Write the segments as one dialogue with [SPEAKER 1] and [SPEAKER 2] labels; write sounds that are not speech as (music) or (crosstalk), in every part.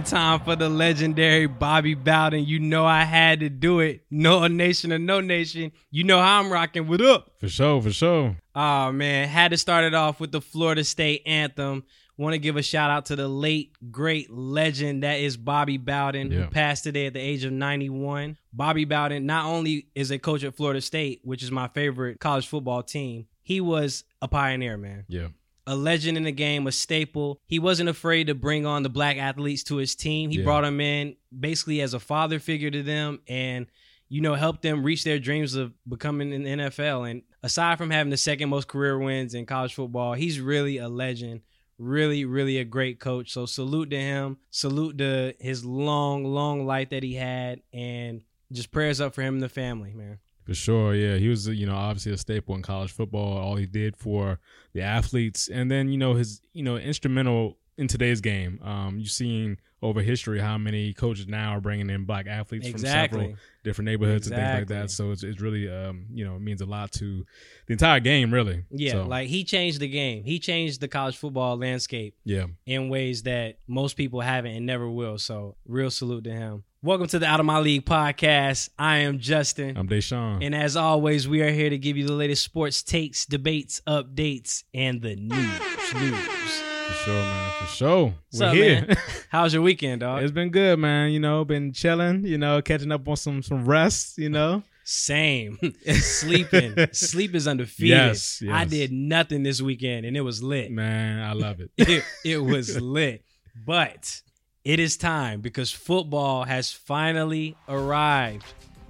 [SPEAKER 1] one time for the legendary Bobby Bowden. You know I had to do it. No nation or no nation. You know how I'm rocking. What up?
[SPEAKER 2] For sure, for sure.
[SPEAKER 1] Oh man, had to start it off with the Florida State anthem. Want to give a shout out to the late great legend that is Bobby Bowden,
[SPEAKER 2] Yeah.
[SPEAKER 1] who passed today at the age of 91. Bobby Bowden not only is a coach at Florida State, which is my favorite college football team, he was a pioneer, man
[SPEAKER 2] Yeah.
[SPEAKER 1] A legend in the game, a staple. He wasn't afraid to bring on the black athletes to his team. He
[SPEAKER 2] Yeah.
[SPEAKER 1] brought them in basically as a father figure to them and, you know, helped them reach their dreams of becoming in the NFL. And aside from having the second most career wins in college football, he's really a legend. Really, really a great coach. So salute to him. Salute to his long, long life that he had. And just prayers up for him and the family, man.
[SPEAKER 2] For sure, yeah. He was, you know, obviously a staple in college football. All he did for the athletes, and then you know his, you know, instrumental in today's game. Um, you've seen over history how many coaches now are bringing in black athletes from several different neighborhoods and things like that. So it's, it's really, um, you know, it means a lot to the entire game, really.
[SPEAKER 1] Yeah,
[SPEAKER 2] So,
[SPEAKER 1] like he changed the game. He changed the college football landscape.
[SPEAKER 2] yeah,
[SPEAKER 1] in ways that most people haven't and never will. So, real salute to him. Welcome to the Out of My League podcast. I am Justin.
[SPEAKER 2] I'm Deshaun.
[SPEAKER 1] and as always, we are here to give you the latest sports takes, debates, updates, and the news. News.
[SPEAKER 2] For sure, man. For sure.
[SPEAKER 1] What's
[SPEAKER 2] We're
[SPEAKER 1] up,
[SPEAKER 2] here.
[SPEAKER 1] man? (laughs) How's your weekend, dog?
[SPEAKER 2] It's been good, man. You know, been chilling. You know, catching up on some some rest. You know,
[SPEAKER 1] Same. (laughs) Sleeping. (laughs) Sleep is undefeated.
[SPEAKER 2] Yes,
[SPEAKER 1] I did nothing this weekend and it was lit.
[SPEAKER 2] man, I love it.
[SPEAKER 1] it, it was lit. But it is time because football has finally arrived.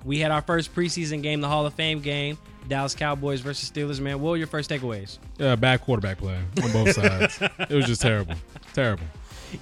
[SPEAKER 1] We had our first preseason game, the Hall of Fame game, Dallas Cowboys versus Steelers. Man, what were your first takeaways?
[SPEAKER 2] Uh, bad quarterback play on both sides. it was just terrible, terrible.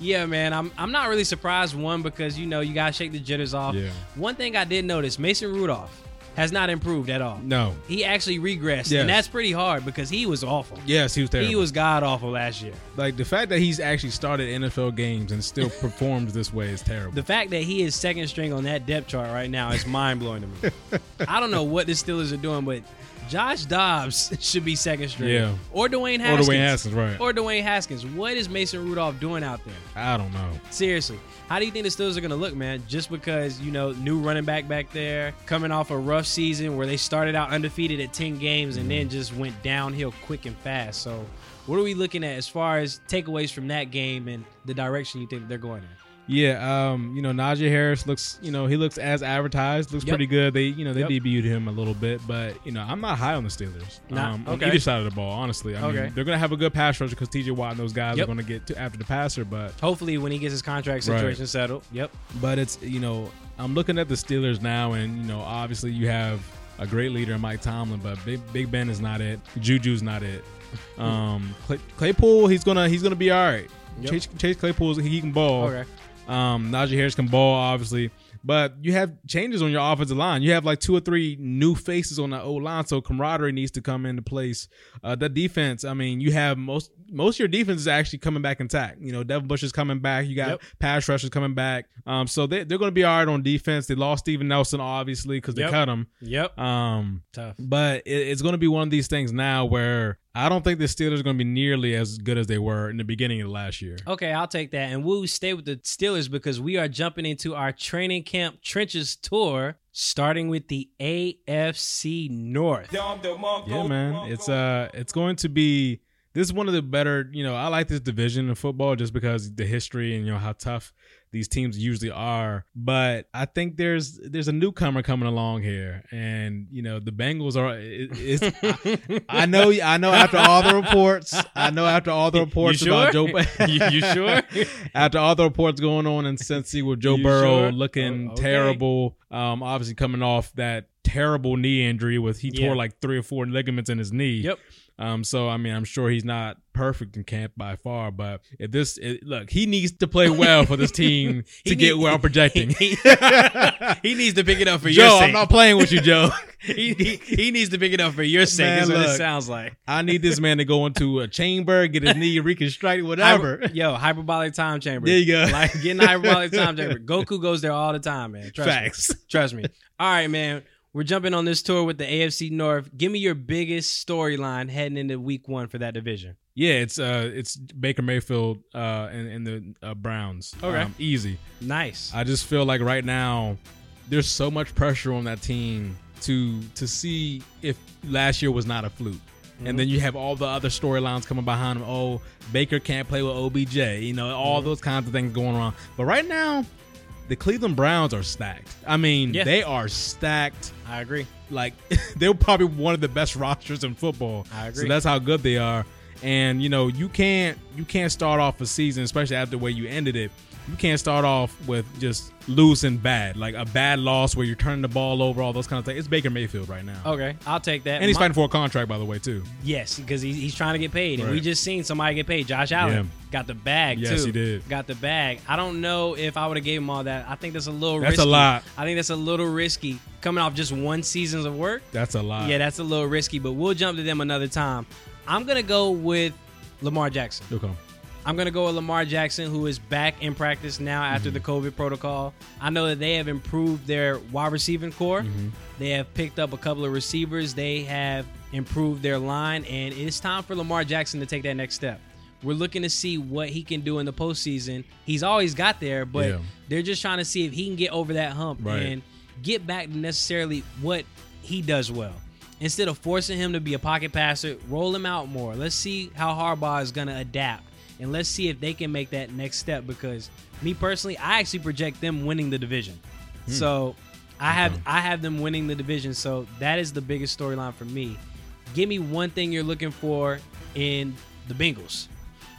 [SPEAKER 1] Yeah, man, I'm I'm not really surprised. One because you know you gotta shake the jitters off.
[SPEAKER 2] Yeah.
[SPEAKER 1] One thing I did notice: Mason Rudolph has not improved at all.
[SPEAKER 2] No.
[SPEAKER 1] He actually regressed,
[SPEAKER 2] Yes.
[SPEAKER 1] and that's pretty hard because he was awful.
[SPEAKER 2] Yes, he was terrible.
[SPEAKER 1] He was god awful last year.
[SPEAKER 2] like the fact that he's actually started NFL games and still (laughs) performs this way is terrible.
[SPEAKER 1] The fact that he is second string on that depth chart right now is mind blowing to me. (laughs) I don't know what the Steelers are doing, but Josh Dobbs (laughs) should be second string.
[SPEAKER 2] Yeah.
[SPEAKER 1] Or Dwayne Haskins.
[SPEAKER 2] or Dwayne Haskins, right?
[SPEAKER 1] Or Dwayne Haskins. What is Mason Rudolph doing out there?
[SPEAKER 2] I don't know.
[SPEAKER 1] Seriously. How do you think the Steelers are going to look, man? Just because, you know, new running back back there, coming off a rough season where they started out undefeated at 10 games and then mm-hmm. just went downhill quick and fast. So, what are we looking at as far as takeaways from that game and the direction you think they're going in?
[SPEAKER 2] Yeah, um, you know, Najee Harris looks, you know, he looks as advertised, looks
[SPEAKER 1] Yep.
[SPEAKER 2] pretty good. They, you know, they
[SPEAKER 1] Yep.
[SPEAKER 2] debuted him a little bit, but you know, I'm not high on the Steelers.
[SPEAKER 1] Nah,
[SPEAKER 2] um, on either side of the ball, honestly. I
[SPEAKER 1] Okay.
[SPEAKER 2] mean, they're gonna have a good pass rusher because T.J. Watt and those guys
[SPEAKER 1] Yep.
[SPEAKER 2] are gonna get to after the passer, but
[SPEAKER 1] Hopefully, when he gets his contract
[SPEAKER 2] Right.
[SPEAKER 1] situation settled. Yep.
[SPEAKER 2] but it's you know, I'm looking at the Steelers now, and you know, obviously you have a great leader in Mike Tomlin, but Big Big Ben is not it. Juju's not it. (laughs) Um, Clay, Claypool, he's gonna he's gonna be all right.
[SPEAKER 1] Yep.
[SPEAKER 2] Chase, Chase Claypool, he can ball.
[SPEAKER 1] Okay.
[SPEAKER 2] Um, Najee Harris can ball, obviously, but you have changes on your offensive line. You have like two or three new faces on the O line, so camaraderie needs to come into place. Uh, the defense, I mean, you have most most of your defense is actually coming back intact. You know, Devin Bush is coming back. You got
[SPEAKER 1] Yep.
[SPEAKER 2] pass rushers coming back. Um, so they they're going to be all right on defense. They lost Steven Nelson obviously because they
[SPEAKER 1] Yep.
[SPEAKER 2] cut him.
[SPEAKER 1] Yep.
[SPEAKER 2] Um,
[SPEAKER 1] Tough.
[SPEAKER 2] but it, it's going to be one of these things now where I don't think the Steelers are going to be nearly as good as they were in the beginning of last year.
[SPEAKER 1] Okay, I'll take that. And we'll stay with the Steelers because we are jumping into our training camp trenches tour, starting with the AFC North.
[SPEAKER 3] Down the Marco.
[SPEAKER 2] Yeah, man. It's uh it's going to be this is one of the better, you know, I like this division of football just because the history and you know how tough these teams usually are. But I think there's there's a newcomer coming along here and you know, the Bengals are it, it's (laughs) I, I know I know after all the reports, I know after all the reports
[SPEAKER 1] You
[SPEAKER 2] about
[SPEAKER 1] sure?
[SPEAKER 2] Joe (laughs)
[SPEAKER 1] You- you sure? (laughs)
[SPEAKER 2] after all the reports going on in Cincy with Joe
[SPEAKER 1] You
[SPEAKER 2] Burrow
[SPEAKER 1] sure?
[SPEAKER 2] looking
[SPEAKER 1] Oh, okay.
[SPEAKER 2] terrible, um, obviously coming off that terrible knee injury with he
[SPEAKER 1] Yeah.
[SPEAKER 2] tore like three or four ligaments in his knee.
[SPEAKER 1] Yep.
[SPEAKER 2] Um, so I mean, I'm sure he's not perfect in camp by far, but if this it, look, he needs to play well for this (laughs) team to get where I'm (laughs) projecting.
[SPEAKER 1] He, (laughs) he needs to pick it up for
[SPEAKER 2] Joe,
[SPEAKER 1] your sake.
[SPEAKER 2] I'm not playing with you, Joe.
[SPEAKER 1] he, he, he needs to pick it up for your sake.
[SPEAKER 2] Man,
[SPEAKER 1] is what it sounds like.
[SPEAKER 2] I need this man to go into a chamber, get his knee reconstructed, whatever.
[SPEAKER 1] Hyper- yo, hyperbolic time chamber.
[SPEAKER 2] There you go.
[SPEAKER 1] Like getting hyperbolic time chamber. Goku goes there all the time, man. Trust
[SPEAKER 2] Facts.
[SPEAKER 1] me. Trust me. All right, man. We're jumping on this tour with the AFC North. Give me your biggest storyline heading into Week One for that division.
[SPEAKER 2] Yeah, it's uh, it's Baker Mayfield uh, and, and the uh, Browns.
[SPEAKER 1] Okay.
[SPEAKER 2] Um, easy.
[SPEAKER 1] Nice.
[SPEAKER 2] I just feel like right now there's so much pressure on that team to to see if last year was not a fluke. And then you have all the other storylines coming behind him. Oh, Baker can't play with OBJ. You know, all those kinds of things going on. But right now, the Cleveland Browns are stacked. I mean,
[SPEAKER 1] Yeah.
[SPEAKER 2] they are stacked.
[SPEAKER 1] I agree.
[SPEAKER 2] Like (laughs) they're probably one of the best rosters in football.
[SPEAKER 1] I agree.
[SPEAKER 2] So that's how good they are. And you know, you can't you can't start off a season, especially after the way you ended it. You can't start off with just losing bad, like a bad loss where you're turning the ball over, all those kind of things. It's Baker Mayfield right now,
[SPEAKER 1] Okay, I'll take that.
[SPEAKER 2] and he's
[SPEAKER 1] My-
[SPEAKER 2] fighting for a contract, by the way, too.
[SPEAKER 1] Yes, because he's, he's trying to get paid, and we just seen somebody get paid. Josh Allen
[SPEAKER 2] Yeah.
[SPEAKER 1] got the bag
[SPEAKER 2] Yes,
[SPEAKER 1] too.
[SPEAKER 2] he did.
[SPEAKER 1] Got the bag. I don't know if I would have gave him all that. I think that's a little.
[SPEAKER 2] That's a
[SPEAKER 1] risky.
[SPEAKER 2] lot.
[SPEAKER 1] I think that's a little risky coming off just one seasons of work.
[SPEAKER 2] That's a lot.
[SPEAKER 1] Yeah, that's a little risky, but we'll jump to them another time. I'm gonna go with Lamar Jackson.
[SPEAKER 2] okay.
[SPEAKER 1] I'm gonna go with Lamar Jackson, who is back in practice now after mm-hmm. the COVID protocol. I know that they have improved their wide receiving core. Mm-hmm. They have picked up a couple of receivers. They have improved their line, and it's time for Lamar Jackson to take that next step. We're looking to see what he can do in the postseason. He's always got there, but
[SPEAKER 2] Yeah.
[SPEAKER 1] they're just trying to see if he can get over that hump
[SPEAKER 2] Right.
[SPEAKER 1] and get back to necessarily what he does well. Instead of forcing him to be a pocket passer, roll him out more. Let's see how Harbaugh is going to adapt. And let's see if they can make that next step because me personally, I actually project them winning the division. Hmm. So I have
[SPEAKER 2] Okay.
[SPEAKER 1] I have them winning the division. So that is the biggest storyline for me. Give me one thing you're looking for in the Bengals.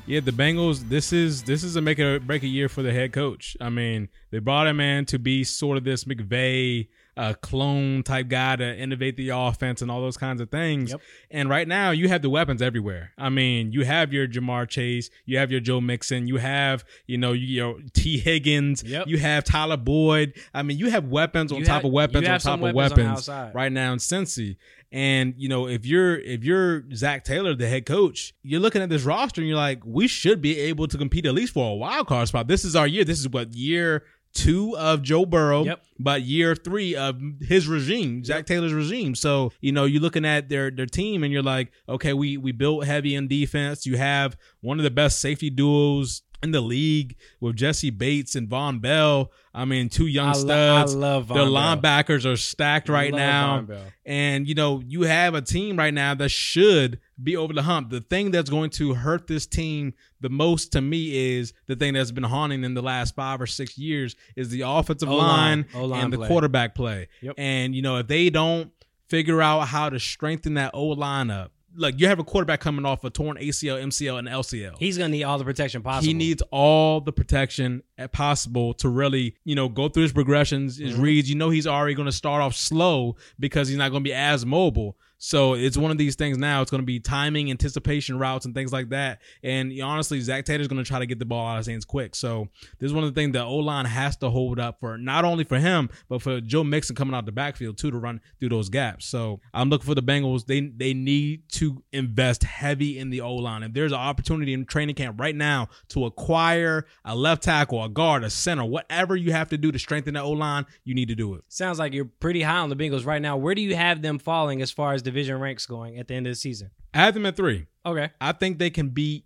[SPEAKER 2] Yeah, the Bengals. This is this is a make or break a year for the head coach. I mean, they brought him in to be sort of this McVay uh, clone type guy to innovate the offense and all those kinds of things.
[SPEAKER 1] Yep.
[SPEAKER 2] And right now, you have the weapons everywhere. I mean, you have your Ja'Marr Chase, you have your Joe Mixon, you have you know your Tee Higgins,
[SPEAKER 1] Yep.
[SPEAKER 2] you have Tyler Boyd. I mean, you have weapons on
[SPEAKER 1] You
[SPEAKER 2] top
[SPEAKER 1] have-
[SPEAKER 2] of weapons on top of
[SPEAKER 1] weapons
[SPEAKER 2] weapons right now in Cincy. And you know, if you're if you're Zac Taylor, the head coach, you're looking at this roster and you're like, we should be able to compete at least for a wild card spot. This is our year. This is what year two of Joe Burrow,
[SPEAKER 1] Yep.
[SPEAKER 2] but year three of his regime, Zac Taylor's regime. So you know, you're looking at their their team and you're like, okay, we we built heavy in defense. You have one of the best safety duos in the league with Jessie Bates and Vonn Bell. I mean, two young
[SPEAKER 1] I, lo- I
[SPEAKER 2] studs.
[SPEAKER 1] love Vonn
[SPEAKER 2] Their
[SPEAKER 1] Bell.
[SPEAKER 2] linebackers are stacked right now. And you know, you have a team right now that should be over the hump. The thing that's going to hurt this team the most to me is the thing that's been haunting in the last five or six years is the offensive
[SPEAKER 1] O-line.
[SPEAKER 2] line,
[SPEAKER 1] O-line
[SPEAKER 2] and the
[SPEAKER 1] play.
[SPEAKER 2] quarterback play.
[SPEAKER 1] Yep.
[SPEAKER 2] And you know, if they don't figure out how to strengthen that O line up, like you have a quarterback coming off a torn ACL, MCL, and LCL.
[SPEAKER 1] He's gonna need all the protection possible.
[SPEAKER 2] He needs all the protection at possible to really, you know, go through his progressions, his
[SPEAKER 1] Mhm.
[SPEAKER 2] reads. You know, he's already going to start off slow because he's not going to be as mobile. So it's one of these things now. It's going to be timing, anticipation routes, and things like that. And honestly, Zac Taylor's going to try to get the ball out of his hands quick. So this is one of the things that O line has to hold up for not only for him, but for Joe Mixon coming out the backfield too to run through those gaps. So I'm looking for the Bengals. They they need to invest heavy in the O line. If there's an opportunity in training camp right now to acquire a left tackle, a guard, a center, whatever you have to do to strengthen the O line, you need to do it.
[SPEAKER 1] Sounds like you're pretty high on the Bengals right now. Where do you have them falling as far as division ranks going at the end of the season?
[SPEAKER 2] I have them at three.
[SPEAKER 1] Okay.
[SPEAKER 2] I think they can be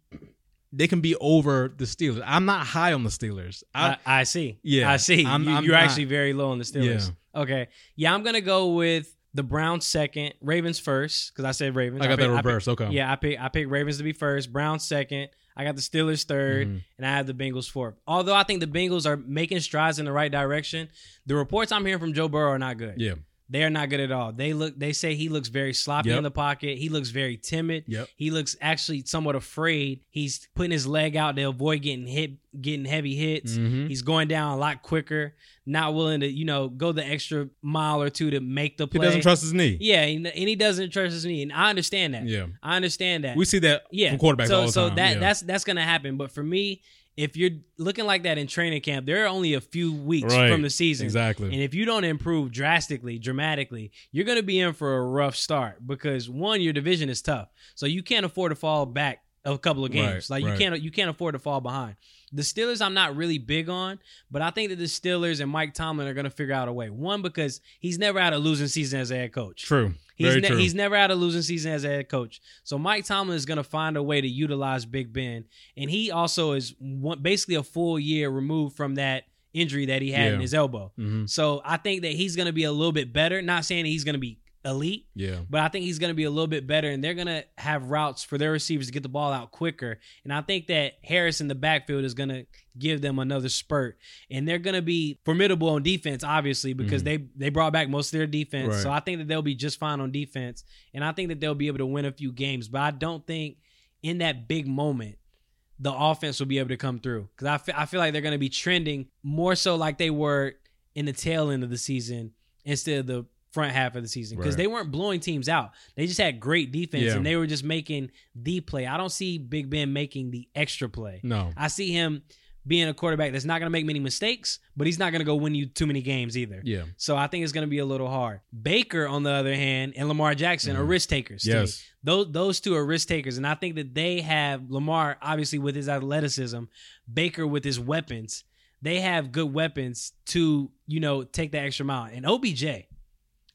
[SPEAKER 2] they can be over the Steelers. I'm not high on the Steelers. I,
[SPEAKER 1] I, I see.
[SPEAKER 2] Yeah,
[SPEAKER 1] I see.
[SPEAKER 2] I'm-
[SPEAKER 1] you,
[SPEAKER 2] not-
[SPEAKER 1] actually very low on the Steelers. Okay. Yeah, I'm gonna go with the Browns second, Ravens first because I said Ravens.
[SPEAKER 2] I got
[SPEAKER 1] pick-
[SPEAKER 2] that
[SPEAKER 1] pick-
[SPEAKER 2] reverse. okay.
[SPEAKER 1] yeah, I pick I pick Ravens to be first, Browns second. I got the Steelers 3rd
[SPEAKER 2] Mhm.
[SPEAKER 1] and I have the Bengals fourth. Although I think the Bengals are making strides in the right direction, the reports I'm hearing from Joe Burrow are not good.
[SPEAKER 2] Yeah.
[SPEAKER 1] They are not good at all. They look. They say he looks very sloppy
[SPEAKER 2] Yep.
[SPEAKER 1] in the pocket. He looks very timid.
[SPEAKER 2] Yep.
[SPEAKER 1] He looks actually somewhat afraid. He's putting his leg out to avoid getting hit, getting heavy hits.
[SPEAKER 2] Mhm.
[SPEAKER 1] He's going down a lot quicker. Not willing to, you know, go the extra mile or two to make the play.
[SPEAKER 2] He doesn't trust his knee.
[SPEAKER 1] Yeah, and and he doesn't trust his knee, and I understand that.
[SPEAKER 2] Yeah.
[SPEAKER 1] I understand that.
[SPEAKER 2] We see that
[SPEAKER 1] yeah,
[SPEAKER 2] from quarterbacks
[SPEAKER 1] so
[SPEAKER 2] all the
[SPEAKER 1] so
[SPEAKER 2] time.
[SPEAKER 1] that
[SPEAKER 2] yeah.
[SPEAKER 1] that's that's gonna happen. But for me, if you're looking like that in training camp, there are only a few weeks
[SPEAKER 2] Right.
[SPEAKER 1] from the season.
[SPEAKER 2] exactly.
[SPEAKER 1] And if you don't improve drastically, dramatically, you're going to be in for a rough start because one, your division is tough, so you can't afford to fall back a couple of games.
[SPEAKER 2] Right,
[SPEAKER 1] like you
[SPEAKER 2] right.
[SPEAKER 1] can't you can't afford to fall behind. The Steelers, I'm not really big on, but I think that the Steelers and Mike Tomlin are going to figure out a way. One, because he's never had a losing season as a head coach.
[SPEAKER 2] True.
[SPEAKER 1] He's,
[SPEAKER 2] Very
[SPEAKER 1] ne-
[SPEAKER 2] true.
[SPEAKER 1] he's never had a losing season as a head coach. So Mike Tomlin is going to find a way to utilize Big Ben, and he also is one, basically a full year removed from that injury that he had in his elbow.
[SPEAKER 2] Mhm.
[SPEAKER 1] So I think that he's going to be a little bit better. Not saying he's going to be elite,
[SPEAKER 2] Yeah.
[SPEAKER 1] but I think he's going to be a little bit better, and they're going to have routes for their receivers to get the ball out quicker. And I think that Harris in the backfield is going to give them another spurt, and they're going to be formidable on defense, obviously, because they they brought back most of their defense.
[SPEAKER 2] Mm-hmm. Right.
[SPEAKER 1] So I think that they'll be just fine on defense, and I think that they'll be able to win a few games. But I don't think in that big moment. The offense will be able to come through because I fe- I feel like they're going to be trending more so like they were in the tail end of the season instead of the front half of the season because
[SPEAKER 2] Right.
[SPEAKER 1] they weren't blowing teams out. They just had great defense
[SPEAKER 2] Yeah.
[SPEAKER 1] and they were just making the play. I don't see Big Ben making the extra play.
[SPEAKER 2] No.
[SPEAKER 1] I see him being a quarterback that's not going to make many mistakes, but he's not going to go win you too many games either.
[SPEAKER 2] Yeah.
[SPEAKER 1] So I think it's going to be a little hard. Baker, on the other hand, and Lamar Jackson are
[SPEAKER 2] Mhm.
[SPEAKER 1] risk takers.
[SPEAKER 2] Yes.
[SPEAKER 1] Those those two are risk takers, and I think that they have Lamar obviously with his athleticism, Baker with his weapons. They have good weapons to you know take the extra mile. And OBJ,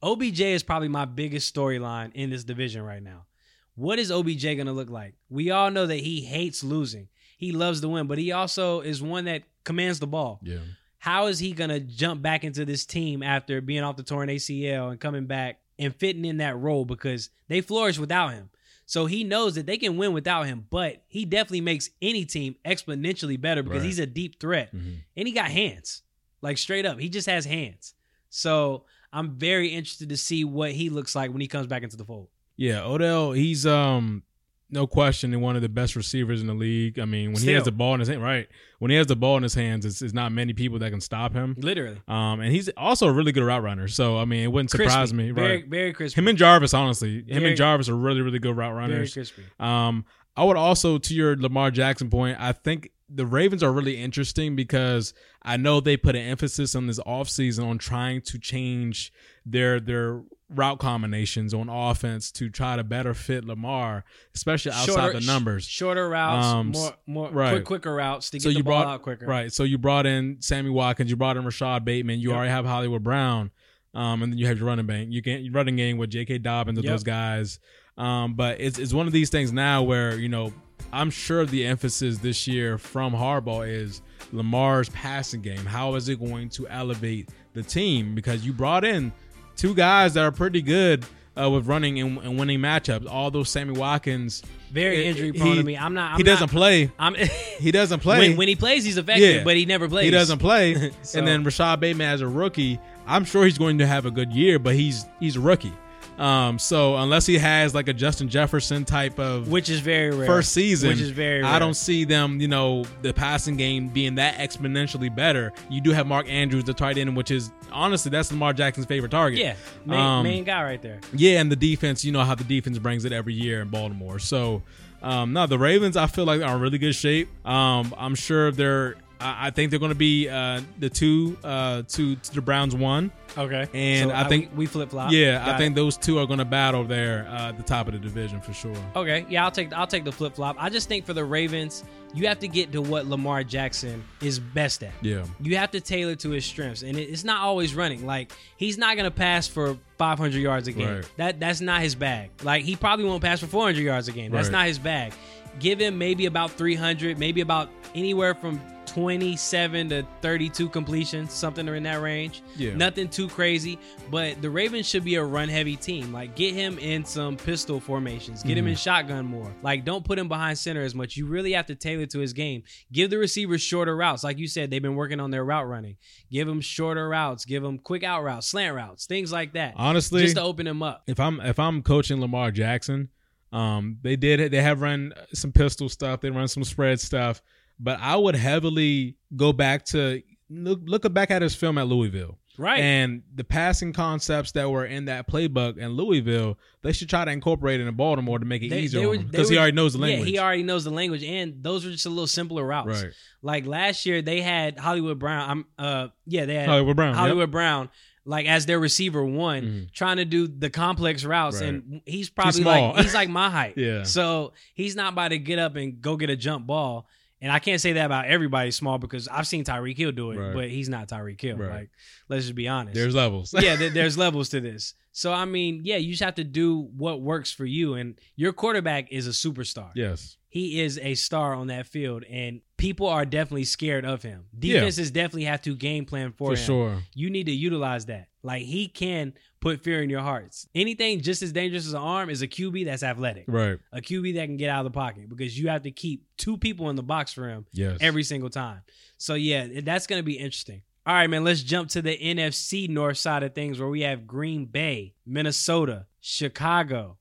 [SPEAKER 1] OBJ is probably my biggest storyline in this division right now. What is OBJ going to look like? We all know that he hates losing. He loves to win, but he also is one that commands the ball.
[SPEAKER 2] Yeah.
[SPEAKER 1] How is he going to jump back into this team after being off the torn ACL and coming back and fitting in that role because they flourish without him? So he knows that they can win without him, but he definitely makes any team exponentially better because
[SPEAKER 2] Right.
[SPEAKER 1] he's a deep threat
[SPEAKER 2] Mhm.
[SPEAKER 1] and he got hands. Like straight up, he just has hands. So I'm very interested to see what he looks like when he comes back into the fold.
[SPEAKER 2] Yeah, Odell, he's um no question one of the best receivers in the league. I mean, when he has the ball in his hand, right? When he has the ball in his hands, it's, it's not many people that can stop him.
[SPEAKER 1] Literally,
[SPEAKER 2] Um, and he's also a really good route runner. So I mean, it wouldn't surprise
[SPEAKER 1] Crispy.
[SPEAKER 2] me.
[SPEAKER 1] Very,
[SPEAKER 2] Right?
[SPEAKER 1] very crispy.
[SPEAKER 2] Him and Jarvis, honestly, him and Jarvis are really, really good route
[SPEAKER 1] very
[SPEAKER 2] runners.
[SPEAKER 1] crispy.
[SPEAKER 2] Um, I would also, to your Lamar Jackson point, I think the Ravens are really interesting because I know they put an emphasis on this offseason on trying to change their their route combinations on offense to try to better fit Lamar, especially outside
[SPEAKER 1] Shorter-
[SPEAKER 2] the numbers.
[SPEAKER 1] shorter routes,
[SPEAKER 2] Um,
[SPEAKER 1] more, more,
[SPEAKER 2] right.
[SPEAKER 1] quick, quicker routes to get
[SPEAKER 2] So
[SPEAKER 1] the ball
[SPEAKER 2] brought-
[SPEAKER 1] out quicker.
[SPEAKER 2] Right. So you brought in Sammy Watkins, you brought in Rashod Bateman, you
[SPEAKER 1] Yep.
[SPEAKER 2] already have Hollywood Brown, um, and then you have your running bank. You can running game with J.K. Dobbins and
[SPEAKER 1] Yep.
[SPEAKER 2] those guys. Um, but it's it's one of these things now where you know I'm sure the emphasis this year from Harbaugh is Lamar's passing game. How is it going to elevate the team? Because you brought in two guys that are pretty good. Uh, with running and, and winning matchups, all those Sammy Watkins,
[SPEAKER 1] Very
[SPEAKER 2] He-
[SPEAKER 1] injury prone to me. I'm not. I'm
[SPEAKER 2] he doesn't
[SPEAKER 1] Not,
[SPEAKER 2] play.
[SPEAKER 1] I'm. (laughs)
[SPEAKER 2] He doesn't play.
[SPEAKER 1] when, when he plays, he's effective,
[SPEAKER 2] Yeah.
[SPEAKER 1] but he never plays.
[SPEAKER 2] He doesn't play.
[SPEAKER 1] So- (laughs)
[SPEAKER 2] And then Rashod Bateman as a rookie, I'm sure he's going to have a good year, but he's he's a rookie. Um, so unless he has like a Justin Jefferson type of
[SPEAKER 1] which is very rare.
[SPEAKER 2] first season,
[SPEAKER 1] which is very. Rare.
[SPEAKER 2] I don't see them, you know, the passing game being that exponentially better. You do have Mark Andrews, the tight end, which is honestly that's Lamar Jackson's favorite target.
[SPEAKER 1] Yeah, main,
[SPEAKER 2] Um,
[SPEAKER 1] main guy right there.
[SPEAKER 2] Yeah, and the defense, you know how the defense brings it every year in Baltimore. So, um, no, the Ravens, I feel like are in really good shape. Um, I'm sure they're. I think they're going to be uh, the two uh, to, to the Browns one.
[SPEAKER 1] Okay,
[SPEAKER 2] And
[SPEAKER 1] So,
[SPEAKER 2] I think-
[SPEAKER 1] we, flip flop.
[SPEAKER 2] Yeah, I think those two are going to battle there uh, at the top of the division for sure.
[SPEAKER 1] Okay, yeah, I'll take I'll take the flip flop. I just think for the Ravens, you have to get to what Lamar Jackson is best at.
[SPEAKER 2] Yeah,
[SPEAKER 1] You have to tailor to his strengths, and it- it's not always running. Like he's not gonna pass for 500 yards a game.
[SPEAKER 2] Right.
[SPEAKER 1] That that's not his bag. Like he probably won't pass for 400 yards a game. That's
[SPEAKER 2] Right.
[SPEAKER 1] not his bag. Give him maybe about 300, maybe about anywhere from 27 to 32 completions, something in that range.
[SPEAKER 2] Yeah.
[SPEAKER 1] Nothing too crazy, but the Ravens should be a run heavy team. Like get him in some pistol formations, get him
[SPEAKER 2] Mm-hmm.
[SPEAKER 1] in shotgun more. Like don't put him behind center as much. You really have to tailor to his game. Give the receivers shorter routes. Like you said, they've been working on their route running. Give them shorter routes, give them quick out routes, slant routes, things like that.
[SPEAKER 2] honestly,
[SPEAKER 1] just to open them up.
[SPEAKER 2] if I'm if I'm coaching Lamar Jackson, um, they did they have run some pistol stuff, they run some spread stuff, but I would heavily go back to look look back at his film at Louisville.
[SPEAKER 1] Right.
[SPEAKER 2] And the passing concepts that were in that playbook in Louisville, they should try to incorporate it in Baltimore to make it
[SPEAKER 1] They-
[SPEAKER 2] easier
[SPEAKER 1] they
[SPEAKER 2] on
[SPEAKER 1] were-
[SPEAKER 2] him
[SPEAKER 1] they
[SPEAKER 2] because he already knows the language.
[SPEAKER 1] Yeah, he already knows the language, and those were just a little simpler routes.
[SPEAKER 2] right.
[SPEAKER 1] Like last year, they had Hollywood Brown. I'm uh yeah, they had
[SPEAKER 2] Hollywood Brown. yep.
[SPEAKER 1] Hollywood Brown, like as their receiver one,
[SPEAKER 2] Mhm.
[SPEAKER 1] trying to do the complex routes,
[SPEAKER 2] Right.
[SPEAKER 1] and he's probably
[SPEAKER 2] small.
[SPEAKER 1] like he's like my height. (laughs)
[SPEAKER 2] Yeah.
[SPEAKER 1] So he's not about to get up and go get a jump ball. And I can't say that about everybody small because I've seen Tyreek Hill do it,
[SPEAKER 2] Right.
[SPEAKER 1] but he's not Tyreek Hill.
[SPEAKER 2] Right.
[SPEAKER 1] Like, let's just be honest.
[SPEAKER 2] There's levels.
[SPEAKER 1] yeah, (laughs) there- there's levels to this. So I mean, yeah, you just have to do what works for you. And your quarterback is a superstar.
[SPEAKER 2] yes.
[SPEAKER 1] He is a star on that field, and people are definitely scared of him.
[SPEAKER 2] Yeah.
[SPEAKER 1] Defenses definitely have to game plan for,
[SPEAKER 2] For
[SPEAKER 1] him.
[SPEAKER 2] sure.
[SPEAKER 1] You need to utilize that. Like he can put fear in your hearts. Anything just as dangerous as an arm is a QB that's athletic,
[SPEAKER 2] Right.
[SPEAKER 1] a QB that can get out of the pocket because you have to keep two people in the box for him
[SPEAKER 2] Yes.
[SPEAKER 1] every single time. So yeah, that's going to be interesting. All right, man, let's jump to the NFC north side of things where we have Green Bay, Minnesota, Chicago.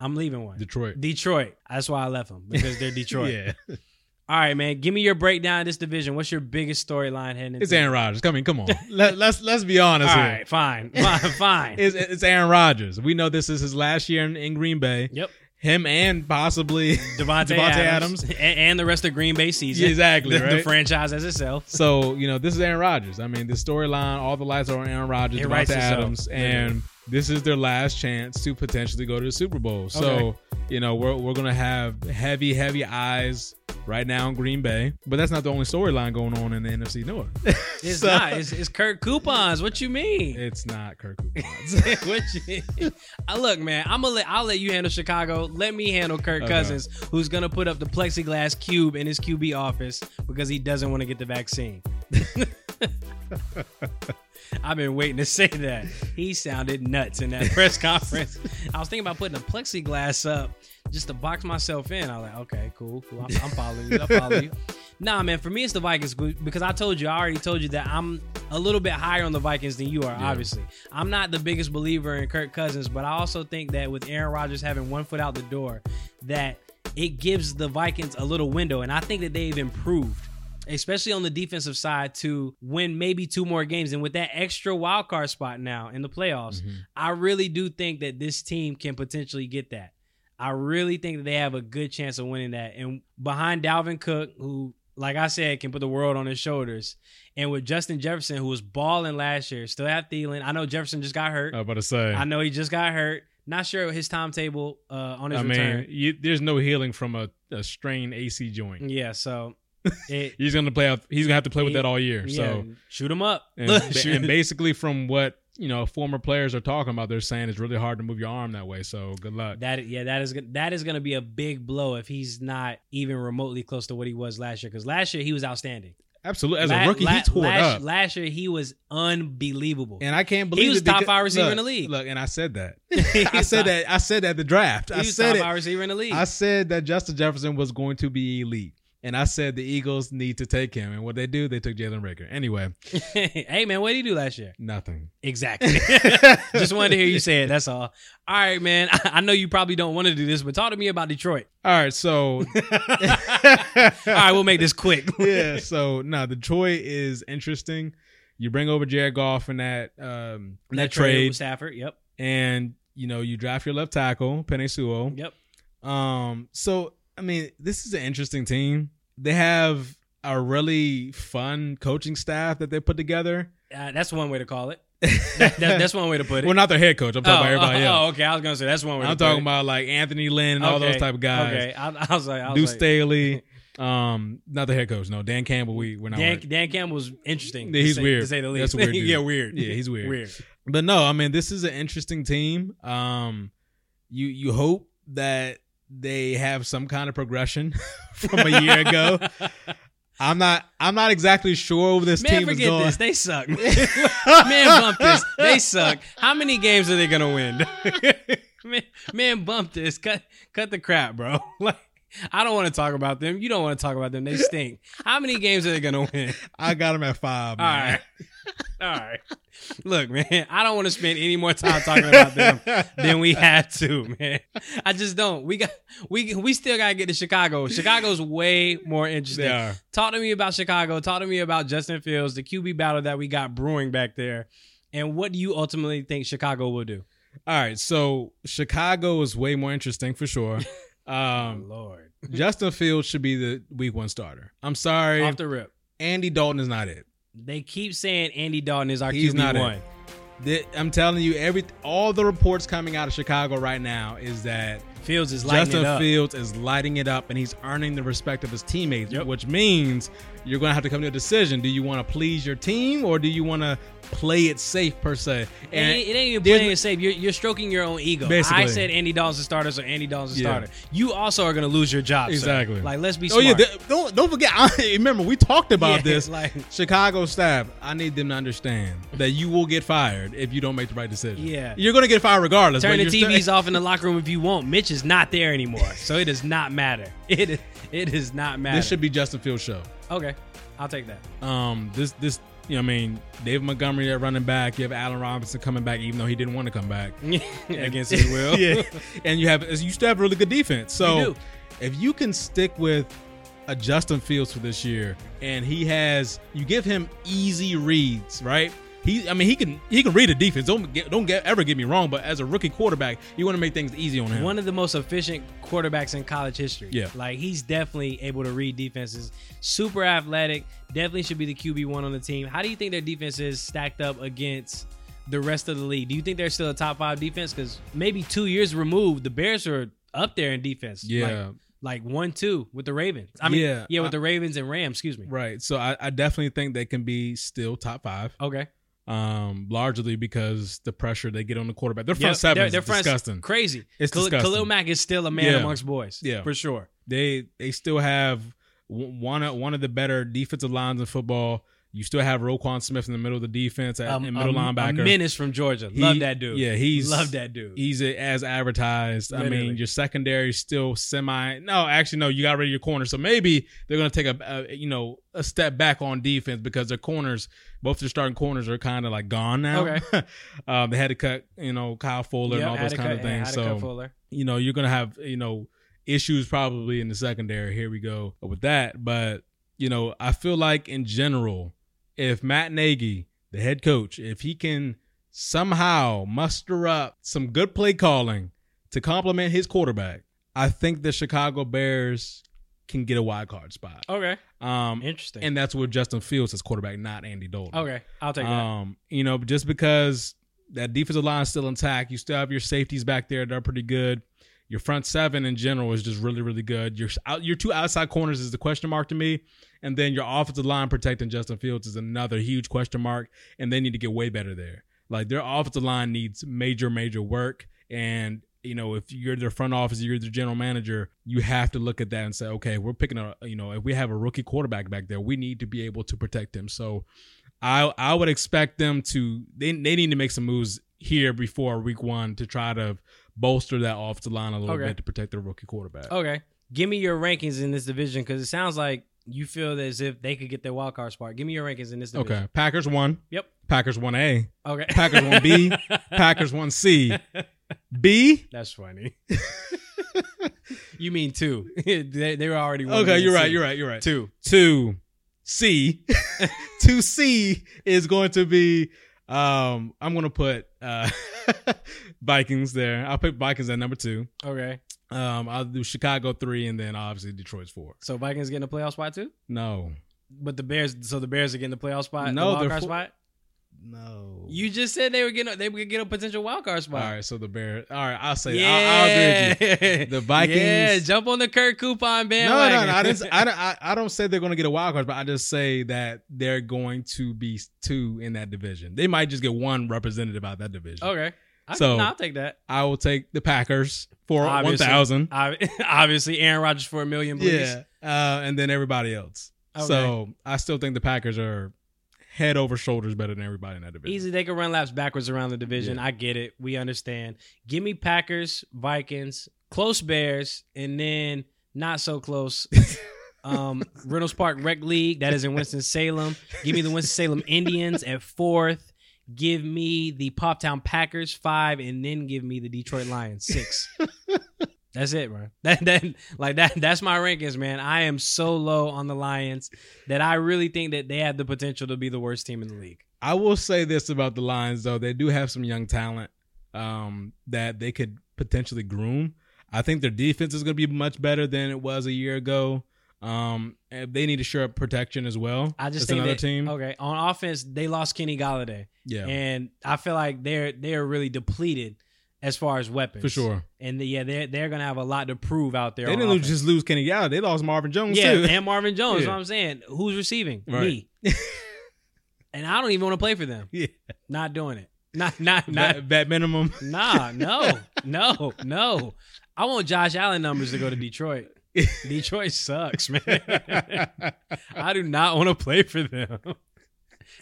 [SPEAKER 1] I'm leaving one.
[SPEAKER 2] Detroit.
[SPEAKER 1] Detroit. That's why I left them because they're (laughs) Detroit.
[SPEAKER 2] yeah.
[SPEAKER 1] All right, man. Give me your breakdown of this division. What's your biggest storyline heading
[SPEAKER 2] It's Aaron Rodgers. Come in, come on. (laughs) Let, let's let's be honest
[SPEAKER 1] All
[SPEAKER 2] here.
[SPEAKER 1] right, fine. (laughs) Fine. fine.
[SPEAKER 2] It's, it's Aaron Rodgers. We know this is his last year in, in Green Bay.
[SPEAKER 1] yep.
[SPEAKER 2] Him and possibly (laughs)
[SPEAKER 1] Davante,
[SPEAKER 2] Davante
[SPEAKER 1] Adams,
[SPEAKER 2] Adams.
[SPEAKER 1] And, and the rest of Green Bay season.
[SPEAKER 2] Yeah, exactly,
[SPEAKER 1] The, the franchise as itself.
[SPEAKER 2] So you know this is Aaron Rodgers. I mean, the storyline, all the lights are on Aaron Rodgers,
[SPEAKER 1] It Davante
[SPEAKER 2] Adams, and this is their last chance to potentially go to the Super Bowl. So
[SPEAKER 1] Okay.
[SPEAKER 2] you know we're we're gonna have heavy, heavy eyes right now in Green Bay, but that's not the only storyline going on in the NFC North. (laughs)
[SPEAKER 1] It's
[SPEAKER 2] So-
[SPEAKER 1] not. It's, it's Kirk Coupons. What you mean?
[SPEAKER 2] It's not Kirk (laughs) Cousins.
[SPEAKER 1] what you, I uh, look, man. I'm gonna let I'll let you handle Chicago. Let me handle Kirk
[SPEAKER 2] Okay.
[SPEAKER 1] Cousins, who's gonna put up the plexiglass cube in his QB office because he doesn't want to get the vaccine. (laughs) I've been waiting to say that. He sounded nuts in that press conference. I was thinking about putting a plexiglass up just to box myself in. I was like, okay, cool, cool. I'm, I'm following you. I (laughs) follow you. Nah, man. For me, it's the Vikings because I told you, I already told you that I'm a little bit higher on the Vikings than you are.
[SPEAKER 2] Yeah.
[SPEAKER 1] Obviously, I'm not the biggest believer in Kirk Cousins, but I also think that with Aaron Rodgers having one foot out the door, that it gives the Vikings a little window, and I think that they've improved. Especially on the defensive side to win maybe two more games. And with that extra wild card spot now in the playoffs,
[SPEAKER 2] Mhm.
[SPEAKER 1] I really do think that this team can potentially get that. I really think that they have a good chance of winning that. And behind Dalvin Cook, who, like I said, can put the world on his shoulders, and with Justin Jefferson, who was balling last year, still have Thielen. I know Jefferson just got hurt.
[SPEAKER 2] I was about to say.
[SPEAKER 1] I know he just got hurt. Not sure his timetable uh, on his
[SPEAKER 2] I
[SPEAKER 1] return.
[SPEAKER 2] mean, you, there's no healing from a, a strained AC joint.
[SPEAKER 1] yeah, so (laughs) it,
[SPEAKER 2] He's gonna play out. He's gonna have to play with
[SPEAKER 1] He-
[SPEAKER 2] that all year.
[SPEAKER 1] yeah,
[SPEAKER 2] So
[SPEAKER 1] shoot him up.
[SPEAKER 2] and, (laughs) and basically from what you know former players are talking about, they're saying it's really hard to move your arm that way. So good luck.
[SPEAKER 1] That yeah, that is that is going to be a big blow if he's not even remotely close to what he was last year. Because last year he was outstanding.
[SPEAKER 2] Absolutely, as
[SPEAKER 1] La-
[SPEAKER 2] a rookie,
[SPEAKER 1] la-
[SPEAKER 2] he tore it
[SPEAKER 1] last,
[SPEAKER 2] up.
[SPEAKER 1] Last year he was unbelievable.
[SPEAKER 2] And I can't believe he
[SPEAKER 1] was
[SPEAKER 2] it
[SPEAKER 1] top
[SPEAKER 2] because-
[SPEAKER 1] five receiver
[SPEAKER 2] look,
[SPEAKER 1] in the league.
[SPEAKER 2] Look, and I said that. (laughs) (laughs) I said
[SPEAKER 1] top-
[SPEAKER 2] that. I said that the draft.
[SPEAKER 1] he
[SPEAKER 2] I
[SPEAKER 1] was
[SPEAKER 2] said
[SPEAKER 1] top
[SPEAKER 2] it.
[SPEAKER 1] five receiver in the league.
[SPEAKER 2] I said that Justin Jefferson was going to be elite. And I said the Eagles need to take him. And what they do, they took Jalen Reagor. Anyway, (laughs)
[SPEAKER 1] hey man, what did he do last year?
[SPEAKER 2] nothing.
[SPEAKER 1] Exactly. (laughs) Just wanted to hear you say it. That's all. All right, man. I know you probably don't want to do this, but talk to me about Detroit.
[SPEAKER 2] All right, so (laughs)
[SPEAKER 1] all right, we'll make this quick.
[SPEAKER 2] yeah, so no, Detroit is interesting. You bring over Jared Goff in that um in that, trade,
[SPEAKER 1] with Stafford. Yep.
[SPEAKER 2] and you know you draft your left tackle Penei Sewell.
[SPEAKER 1] Yep.
[SPEAKER 2] Um, so I mean, this is an interesting team. They have a really fun coaching staff that they put together.
[SPEAKER 1] Uh, that's one way to call it. (laughs) That, that- that's one way to put it.
[SPEAKER 2] well, not their head coach. I'm talking about everybody
[SPEAKER 1] oh,
[SPEAKER 2] else.
[SPEAKER 1] oh, okay. I was gonna say that's one way.
[SPEAKER 2] I'm
[SPEAKER 1] to
[SPEAKER 2] talking about like Anthony Lynn and
[SPEAKER 1] it.
[SPEAKER 2] all those type of guys.
[SPEAKER 1] Okay, I, I was like, I was
[SPEAKER 2] Deuce
[SPEAKER 1] like,
[SPEAKER 2] Staley, (laughs) um, not the head coach. No, Dan Campbell. We we're not.
[SPEAKER 1] Dan,
[SPEAKER 2] worried.
[SPEAKER 1] Dan Campbell's interesting.
[SPEAKER 2] Yeah,
[SPEAKER 1] to
[SPEAKER 2] he's
[SPEAKER 1] say-
[SPEAKER 2] weird.
[SPEAKER 1] to say the least.
[SPEAKER 2] a weird (laughs)
[SPEAKER 1] yeah, weird.
[SPEAKER 2] Yeah, he's weird.
[SPEAKER 1] weird.
[SPEAKER 2] But no, I mean this is an interesting team. Um, you you hope that they have some kind of progression (laughs) from a year ago. I'm not I'm not exactly sure where this
[SPEAKER 1] Man,
[SPEAKER 2] team is going.
[SPEAKER 1] this. They suck. (laughs) man, bump this. They suck. How many games are they gonna win? (laughs) man, man, bump this. Cut, cut the crap, bro. Like, I don't want to talk about them. You don't want to talk about them. They stink. How many games are they gonna win?
[SPEAKER 2] I got them at five.
[SPEAKER 1] All
[SPEAKER 2] Man.
[SPEAKER 1] right. All right. Look, man, I don't want to spend any more time talking about them than we had to, man. I just don't. We got we we still gotta get to Chicago. Chicago's way more interesting. Talk to me about Chicago. Talk to me about Justin Fields, the QB battle that we got brewing back there, and what do you ultimately think Chicago will do?
[SPEAKER 2] All right, so Chicago is way more interesting for sure. (laughs)
[SPEAKER 1] Oh
[SPEAKER 2] Um,
[SPEAKER 1] Lord,
[SPEAKER 2] Justin Fields should be the week one starter. I'm sorry,
[SPEAKER 1] off the rip.
[SPEAKER 2] Andy Dalton is not it.
[SPEAKER 1] They keep saying Andy Dalton is our
[SPEAKER 2] He's
[SPEAKER 1] QB
[SPEAKER 2] not
[SPEAKER 1] one.
[SPEAKER 2] I'm telling you, every all the reports coming out of Chicago right now is that
[SPEAKER 1] Fields is lighting
[SPEAKER 2] Justin. Fields is lighting it up and he's earning the respect of his teammates,
[SPEAKER 1] Yep.
[SPEAKER 2] which means you're going to have to come to a decision. Do you want to please your team or do you want to play it safe per se?
[SPEAKER 1] It ain't, it ain't even playing it safe. You're, you're stroking your own ego.
[SPEAKER 2] Basically.
[SPEAKER 1] I said Andy Dalton's a starter, so Andy Dalton's a
[SPEAKER 2] Yeah.
[SPEAKER 1] starter. You also are going to lose your job. sir.
[SPEAKER 2] Exactly.
[SPEAKER 1] Like, let's be
[SPEAKER 2] Oh
[SPEAKER 1] smart.
[SPEAKER 2] yeah, th- don't don't forget. (laughs) I, remember we talked about
[SPEAKER 1] Yeah,
[SPEAKER 2] this. (laughs)
[SPEAKER 1] like-
[SPEAKER 2] Chicago staff, I need them to understand that you will get fired if you don't make the right decision.
[SPEAKER 1] Yeah.
[SPEAKER 2] you're going to get fired regardless.
[SPEAKER 1] Turn the TVs
[SPEAKER 2] still- (laughs)
[SPEAKER 1] off in the locker room if you want. Mitch is not there anymore, so it does not matter. It is, it does not matter.
[SPEAKER 2] This should be Justin Fields' show.
[SPEAKER 1] Okay, I'll take that.
[SPEAKER 2] Um, this this you know, I mean, David Montgomery at running back. You have Allen Robinson coming back, even though he didn't want to come back. (laughs)
[SPEAKER 1] Against his will. (laughs)
[SPEAKER 2] yeah, (laughs) and you have you still have really good defense. So if you can stick with a Justin Fields for this year, and he has you give him easy reads, right? He, I mean, he can he can read a defense. Don't get, don't get ever get me wrong, but as a rookie quarterback, you want to make things easy on him.
[SPEAKER 1] One of the most efficient quarterbacks in college history.
[SPEAKER 2] Yeah.
[SPEAKER 1] Like he's definitely able to read defenses. Super athletic. Definitely should be the QB one on the team. How do you think their defense is stacked up against the rest of the league? Do you think they're still a top five defense? Because maybe two years removed, the Bears are up there in defense.
[SPEAKER 2] Yeah.
[SPEAKER 1] Like, like one two with the Ravens. I mean,
[SPEAKER 2] Yeah.
[SPEAKER 1] yeah, with
[SPEAKER 2] I-
[SPEAKER 1] the Ravens and Rams. Excuse me.
[SPEAKER 2] right. So I, I definitely think they can be still top five.
[SPEAKER 1] Okay.
[SPEAKER 2] Um, largely because the pressure they get on the quarterback. Their front
[SPEAKER 1] Yep,
[SPEAKER 2] seven
[SPEAKER 1] their- front's
[SPEAKER 2] disgusting.
[SPEAKER 1] Crazy.
[SPEAKER 2] It's
[SPEAKER 1] Khalil,
[SPEAKER 2] disgusting.
[SPEAKER 1] Khalil Mack is still a man
[SPEAKER 2] Yeah.
[SPEAKER 1] amongst boys.
[SPEAKER 2] Yeah.
[SPEAKER 1] For sure.
[SPEAKER 2] They they still have one of one of the better defensive lines in football. You still have Roquan Smith in the middle of the defense at
[SPEAKER 1] Um,
[SPEAKER 2] in middle linebacker.
[SPEAKER 1] A menace from Georgia.
[SPEAKER 2] He-
[SPEAKER 1] Love that dude.
[SPEAKER 2] Yeah, he's
[SPEAKER 1] Love that dude.
[SPEAKER 2] He's a, as advertised. I mean, your secondary is still semi. No, actually, no. You got rid of your corner, so maybe they're going to take a, a you know a step back on defense because their corners, both their starting corners, are kind of like gone now.
[SPEAKER 1] Okay. (laughs)
[SPEAKER 2] um, they had to cut you know Kyle Fuller
[SPEAKER 1] Yep,
[SPEAKER 2] and all those kind of things.
[SPEAKER 1] to
[SPEAKER 2] So
[SPEAKER 1] Fuller.
[SPEAKER 2] you know you're gonna have you know issues probably in the secondary. Here we go with that, but you know I feel like in general, if Matt Nagy, the head coach, if he can somehow muster up some good play calling to complement his quarterback, I think the Chicago Bears can get a wild card spot.
[SPEAKER 1] Okay.
[SPEAKER 2] Um,
[SPEAKER 1] Interesting.
[SPEAKER 2] and that's with Justin Fields as quarterback, not Andy Dalton.
[SPEAKER 1] okay. I'll take that.
[SPEAKER 2] Um, you know, just because that defensive line is still intact, you still have your safeties back there that are pretty good. Your front seven in general is just really, really good. Your out, your two outside corners is the question mark to me, and then your offensive line protecting Justin Fields is another huge question mark, and they need to get way better there. Like their offensive line needs major, major work, and you know if you're their front office, you're the general manager, you have to look at that and say, okay, we're picking a, you know, if we have a rookie quarterback back there, we need to be able to protect him. So I I would expect them to they they need to make some moves here before week one to try to bolster that offensive line a little
[SPEAKER 1] Okay.
[SPEAKER 2] bit to protect their rookie quarterback.
[SPEAKER 1] okay. Give me your rankings in this division because it sounds like you feel as if they could get their wild card spot. Give me your rankings in this division.
[SPEAKER 2] Okay. Packers one.
[SPEAKER 1] Yep.
[SPEAKER 2] Packers one A.
[SPEAKER 1] Okay.
[SPEAKER 2] Packers one B. (laughs) Packers one C. B.
[SPEAKER 1] That's funny. (laughs) you mean two? (laughs) they, they were already one
[SPEAKER 2] Okay, you're right.
[SPEAKER 1] C.
[SPEAKER 2] You're right. You're right.
[SPEAKER 1] Two.
[SPEAKER 2] Two C. Two C is going to be. Um, I'm gonna put uh Vikings there. I'll put Vikings at number two.
[SPEAKER 1] Okay.
[SPEAKER 2] Um, I'll do Chicago three, and then obviously Detroit's four.
[SPEAKER 1] So Vikings getting a playoff spot too?
[SPEAKER 2] No,
[SPEAKER 1] But the Bears, so the Bears are getting the playoff spot.
[SPEAKER 2] No,
[SPEAKER 1] the wild
[SPEAKER 2] they're
[SPEAKER 1] card
[SPEAKER 2] fo-
[SPEAKER 1] spot.
[SPEAKER 2] no.
[SPEAKER 1] You just said they were getting, they would get a potential wild card spot.
[SPEAKER 2] right? So the Bears. All right, I'll say.
[SPEAKER 1] Yeah,
[SPEAKER 2] I'll, I'll agree with you. The Vikings.
[SPEAKER 1] Yeah, jump on the Kirk Coupon
[SPEAKER 2] No,
[SPEAKER 1] bandwagon.
[SPEAKER 2] no, no. I, didn't, I, (laughs) don't, I, I don't say they're going to get a wild card, but I just say that they're going to be two in that division. They might just get one representative out of that division.
[SPEAKER 1] okay. I,
[SPEAKER 2] So-
[SPEAKER 1] no, I'll take that.
[SPEAKER 2] I will take the Packers for
[SPEAKER 1] Obviously.
[SPEAKER 2] thousand. (laughs)
[SPEAKER 1] Obviously, Aaron Rodgers for a million, please.
[SPEAKER 2] Yeah, uh, and then everybody else.
[SPEAKER 1] Okay.
[SPEAKER 2] So I still think the Packers are head over shoulders better than everybody in that division.
[SPEAKER 1] Easy, they can run laps backwards around the division.
[SPEAKER 2] Yeah.
[SPEAKER 1] I get it. We understand. Give me Packers, Vikings, close Bears, and then not so close. (laughs) um, Reynolds Park Rec League, that is in Winston Salem. Give me the Winston Salem Indians at fourth. Give me the Poptown Packers five, and then give me the Detroit Lions six. (laughs) That's it, man. (laughs) That that like that. That's my rankings, man. I am so low on the Lions that I really think that they have the potential to be the worst team in the league.
[SPEAKER 2] I will say this about the Lions, though. They do have some young talent um, that they could potentially groom. I think their defense is going to be much better than it was a year ago. Um, and they need to shore up protection as well.
[SPEAKER 1] I just
[SPEAKER 2] That's
[SPEAKER 1] think
[SPEAKER 2] another
[SPEAKER 1] that,
[SPEAKER 2] team.
[SPEAKER 1] Okay, on offense, they lost Kenny Golladay,
[SPEAKER 2] Yeah.
[SPEAKER 1] and I feel like they're they're really depleted as far as weapons
[SPEAKER 2] for sure.
[SPEAKER 1] And the, yeah, they're they're gonna have a lot to prove out there.
[SPEAKER 2] They didn't lose, just lose Kenny Golladay. They lost Marvin Jones
[SPEAKER 1] yeah,
[SPEAKER 2] too.
[SPEAKER 1] and Marvin Jones.
[SPEAKER 2] Yeah.
[SPEAKER 1] What I'm saying, who's receiving?
[SPEAKER 2] Right.
[SPEAKER 1] Me. (laughs) and I don't even want to play for them.
[SPEAKER 2] yeah,
[SPEAKER 1] Not doing it. Not not not.
[SPEAKER 2] Vet minimum.
[SPEAKER 1] Nah, no, no, no. I want Josh Allen numbers to go to Detroit. (laughs) Detroit sucks, man. I do not want to play for them.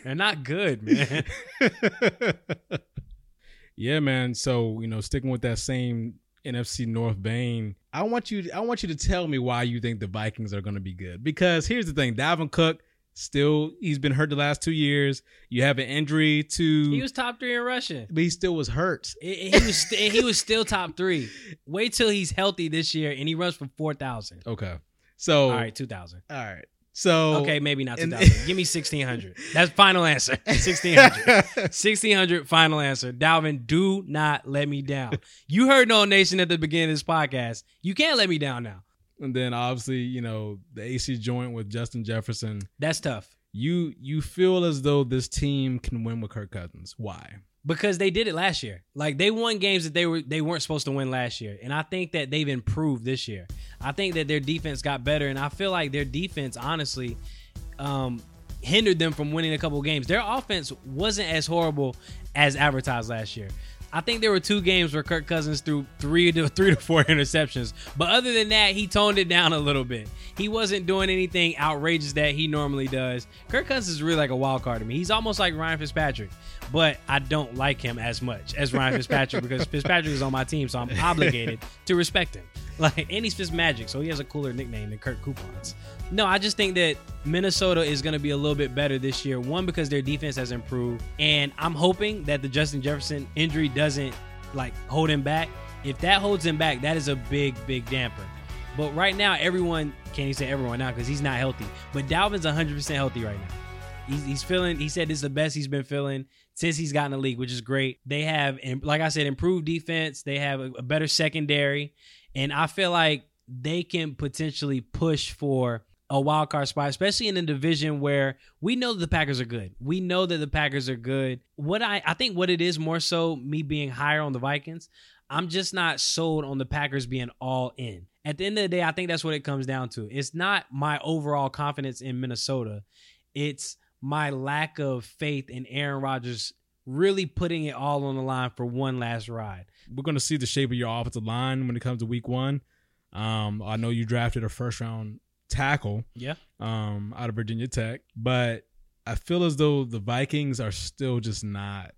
[SPEAKER 1] They're not good, man.
[SPEAKER 2] yeah, man. So you know, sticking with that same NFC North vein, I want you. I want you to tell me why you think the Vikings are going to be good. Because here's the thing: Dalvin Cook still he's been hurt the last two years. You have an injury to,
[SPEAKER 1] He was top three in rushing.
[SPEAKER 2] but he still was hurt.
[SPEAKER 1] He he was st- he was still top three. Wait till he's healthy this year and he runs for four thousand.
[SPEAKER 2] Okay, so
[SPEAKER 1] All right, two thousand.
[SPEAKER 2] all right. So
[SPEAKER 1] Okay, maybe not two thousand. (laughs) Give me sixteen hundred. That's final answer. (laughs) Sixteen hundred. 1600 final answer. Dalvin, do not let me down. You heard Nole Nation at the beginning of this podcast. You can't let me down now.
[SPEAKER 2] And then obviously you know the AC joint with Justin Jefferson.
[SPEAKER 1] That's tough
[SPEAKER 2] You you feel as though this team can win with Kirk Cousins. Why?
[SPEAKER 1] because they did it last year. Like they won games that they were they weren't supposed to win last year. And I think that they've improved this year. I think that their defense got better and I feel like their defense honestly um hindered them from winning a couple games. Their offense wasn't as horrible as advertised last year. I think there were two games where Kirk Cousins threw three to three to four (laughs) interceptions, but other than that, he toned it down a little bit. He wasn't doing anything outrageous that he normally does. Kirk Cousins is really like a wild card to me. He's almost like Ryan Fitzpatrick, but I don't like him as much as Ryan (laughs) Fitzpatrick because Fitzpatrick is on my team, so I'm obligated (laughs) to respect him. Like, and he's Fitzmagic, so he has a cooler nickname than Kirk Coupons. No, I just think that Minnesota is going to be a little bit better this year. One because their defense has improved, and I'm hoping that the Justin Jefferson injury doesn't like hold him back. If that holds him back, that is a big, big damper. But right now, everyone can't even say everyone now because he's not healthy. But Dalvin's 100% healthy right now. He's, he's feeling. He said this is the best he's been feeling since he's gotten the league, which is great. They have, like I said, improved defense. They have a, a better secondary, and I feel like they can potentially push for a wild card spot, especially in a division where we know the Packers are good. We know that the Packers are good. What I I think what it is more so me being higher on the Vikings. I'm just not sold on the Packers being all in. At the end of the day, I think that's what it comes down to. It's not my overall confidence in Minnesota. It's my lack of faith in Aaron Rodgers really putting it all on the line for one last ride.
[SPEAKER 2] We're going to see the shape of your offensive line when it comes to week one. Um, I know you drafted a first round tackle
[SPEAKER 1] Yeah.
[SPEAKER 2] um, out of Virginia Tech, but I feel as though the Vikings are still just not.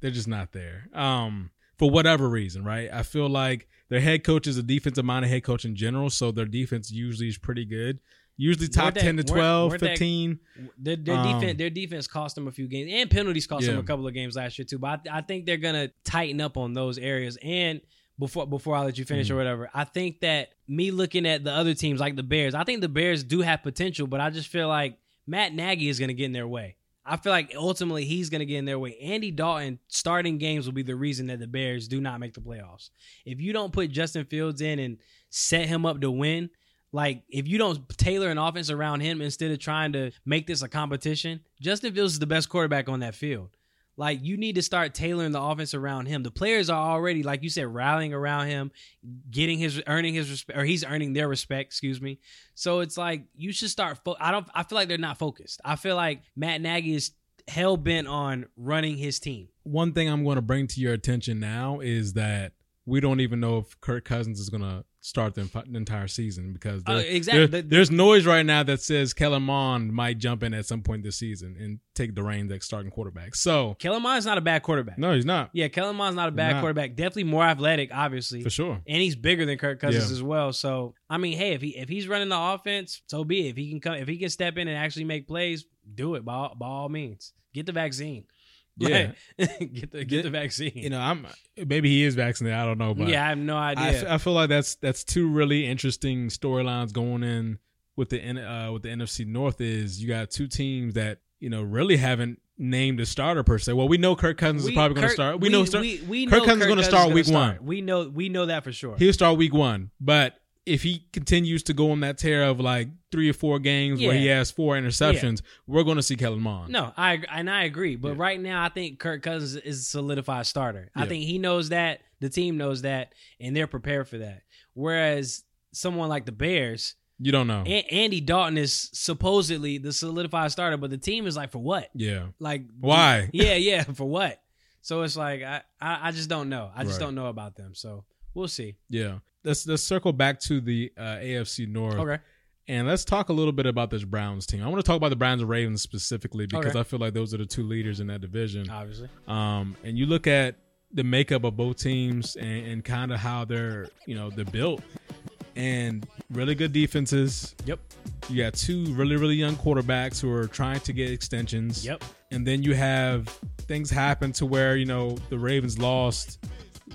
[SPEAKER 2] They're just not there. Um, for whatever reason, right? I feel like their head coach is a defensive minded head coach in general, so their defense usually is pretty good. Usually top
[SPEAKER 1] Where'd that-
[SPEAKER 2] 10 to
[SPEAKER 1] where-
[SPEAKER 2] 12,
[SPEAKER 1] where'd that-
[SPEAKER 2] 15.
[SPEAKER 1] Their, their
[SPEAKER 2] Um,
[SPEAKER 1] defense, their defense cost them a few games, and penalties cost them a couple of games last year too. But I, I think they're gonna tighten up on those areas. And before before I let you finish
[SPEAKER 2] Mhm.
[SPEAKER 1] or whatever, I think that me looking at the other teams like the Bears, I think the Bears do have potential, but I just feel like Matt Nagy is gonna get in their way. I feel like ultimately he's going to get in their way. Andy Dalton starting games will be the reason that the Bears do not make the playoffs. If you don't put Justin Fields in and set him up to win, like if you don't tailor an offense around him instead of trying to make this a competition, Justin Fields is the best quarterback on that field. Like you need to start tailoring the offense around him. The players are already, like you said, rallying around him, getting his earning his respect, or he's earning their respect. Excuse me. So it's like you should start. Fo- I don't. I feel like they're not focused. I feel like Matt Nagy is hell bent on running his team.
[SPEAKER 2] One thing I'm going to bring to your attention now is that we don't even know if Kirk Cousins is going to start the, the entire season because
[SPEAKER 1] Uh, exactly.
[SPEAKER 2] there- there's noise right now that says Kellen Mond might jump in at some point this season and take the reins as starting quarterback. So
[SPEAKER 1] Kellen Mond's not a bad quarterback.
[SPEAKER 2] no, he's not
[SPEAKER 1] Yeah, Kellen Mond's not a bad
[SPEAKER 2] Not.
[SPEAKER 1] quarterback. Definitely more athletic, obviously.
[SPEAKER 2] for sure.
[SPEAKER 1] and he's bigger than Kirk Cousins
[SPEAKER 2] Yeah.
[SPEAKER 1] as well. So I mean, hey, if he if he's running the offense, so be it. If he can come, if he can step in and actually make plays, do it by all, by all means. Get the vaccine.
[SPEAKER 2] Yeah.
[SPEAKER 1] Like, (laughs) get the get the vaccine.
[SPEAKER 2] You know, I'm maybe he is vaccinated. I don't know, but
[SPEAKER 1] yeah, I have no idea.
[SPEAKER 2] I, feel like that's that's two really interesting storylines going in with the uh, with the NFC North. Is you got two teams that you know really haven't named a starter per se. Well, we know Kirk Cousins is probably going to start. We, know start,
[SPEAKER 1] we, we
[SPEAKER 2] Kirk
[SPEAKER 1] know
[SPEAKER 2] Cousins is gonna start week
[SPEAKER 1] gonna
[SPEAKER 2] one.
[SPEAKER 1] We know we know that for sure.
[SPEAKER 2] he'll start week one, but if he continues to go on that tear of like three or four games where he has four interceptions, we're going to see Kellen Mond.
[SPEAKER 1] No, I and I agree. But
[SPEAKER 2] Yeah.
[SPEAKER 1] right now, I think Kirk Cousins is a solidified starter. I think he knows that, the team knows that, and they're prepared for that. Whereas someone like the Bears,
[SPEAKER 2] You don't know.
[SPEAKER 1] A- Andy Dalton is supposedly the solidified starter, but the team is like, for what?
[SPEAKER 2] yeah.
[SPEAKER 1] Like,
[SPEAKER 2] Why? (laughs)
[SPEAKER 1] Yeah, yeah, for what? So it's like I, I, I just don't know. I just
[SPEAKER 2] Right.
[SPEAKER 1] don't know about them. So we'll see.
[SPEAKER 2] Yeah. Let's let's circle back to the uh, AFC North.
[SPEAKER 1] Okay.
[SPEAKER 2] And let's talk a little bit about this Browns team. I want to talk about the Browns and Ravens specifically because
[SPEAKER 1] Okay.
[SPEAKER 2] I feel like those are the two leaders in that division.
[SPEAKER 1] Obviously.
[SPEAKER 2] Um, and you look at the makeup of both teams and, and kind of how they're, you know, they're built. And really good defenses.
[SPEAKER 1] Yep.
[SPEAKER 2] You got two really, really young quarterbacks who are trying to get extensions.
[SPEAKER 1] Yep.
[SPEAKER 2] And then you have things happen to where, you know, the Ravens lost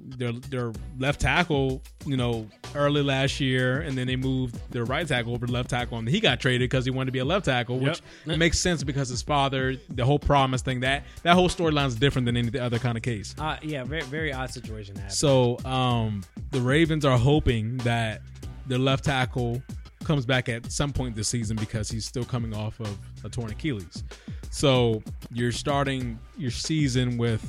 [SPEAKER 2] their their left tackle, you know, early last year, and then they moved their right tackle over to left tackle, and he got traded because he wanted to be a left tackle, which
[SPEAKER 1] Yep.
[SPEAKER 2] makes sense because his father, the whole promise thing, that that whole storyline is different than any other kind of case.
[SPEAKER 1] Uh, yeah, very very odd situation happened.
[SPEAKER 2] So um, the Ravens are hoping that their left tackle comes back at some point this season because he's still coming off of a torn Achilles. So you're starting your season with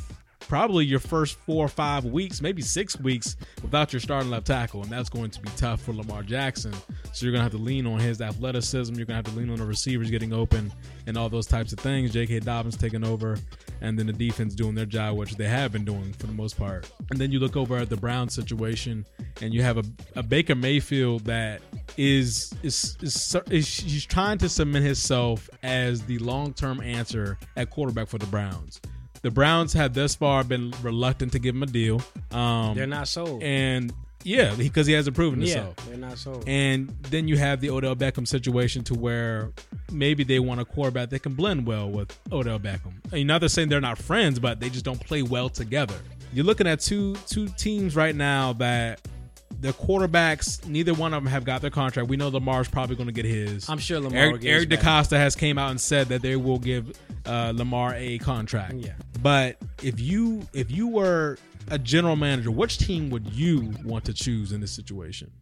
[SPEAKER 2] probably your first four or five weeks, maybe six weeks without your starting left tackle, and that's going to be tough for Lamar Jackson. So you're gonna have to lean on his athleticism. You're gonna have to lean on the receivers getting open and all those types of things. J.K. Dobbins taking over, and then the defense doing their job, which they have been doing for the most part. And then you look over at the Browns situation, and you have a, a Baker Mayfield that is is, is is he's trying to cement himself as the long term answer at quarterback for the Browns. The Browns have thus far been reluctant to give him a deal. Um,
[SPEAKER 1] they're not sold.
[SPEAKER 2] and yeah, because he hasn't proven
[SPEAKER 1] yeah,
[SPEAKER 2] himself.
[SPEAKER 1] they're not sold.
[SPEAKER 2] And then you have the Odell Beckham situation to where maybe they want a quarterback that can blend well with Odell Beckham. Mean, not to saying they're not friends, but they just don't play well together. You're looking at two two teams right now that the quarterbacks, neither one of them have got their contract. We know Lamar's probably going to get his.
[SPEAKER 1] I'm sure Lamar
[SPEAKER 2] Eric,
[SPEAKER 1] get his
[SPEAKER 2] Eric. DeCosta has came out and said that they will give uh, Lamar a contract.
[SPEAKER 1] Yeah.
[SPEAKER 2] But if you if you were a general manager, which team would you want to choose in this situation?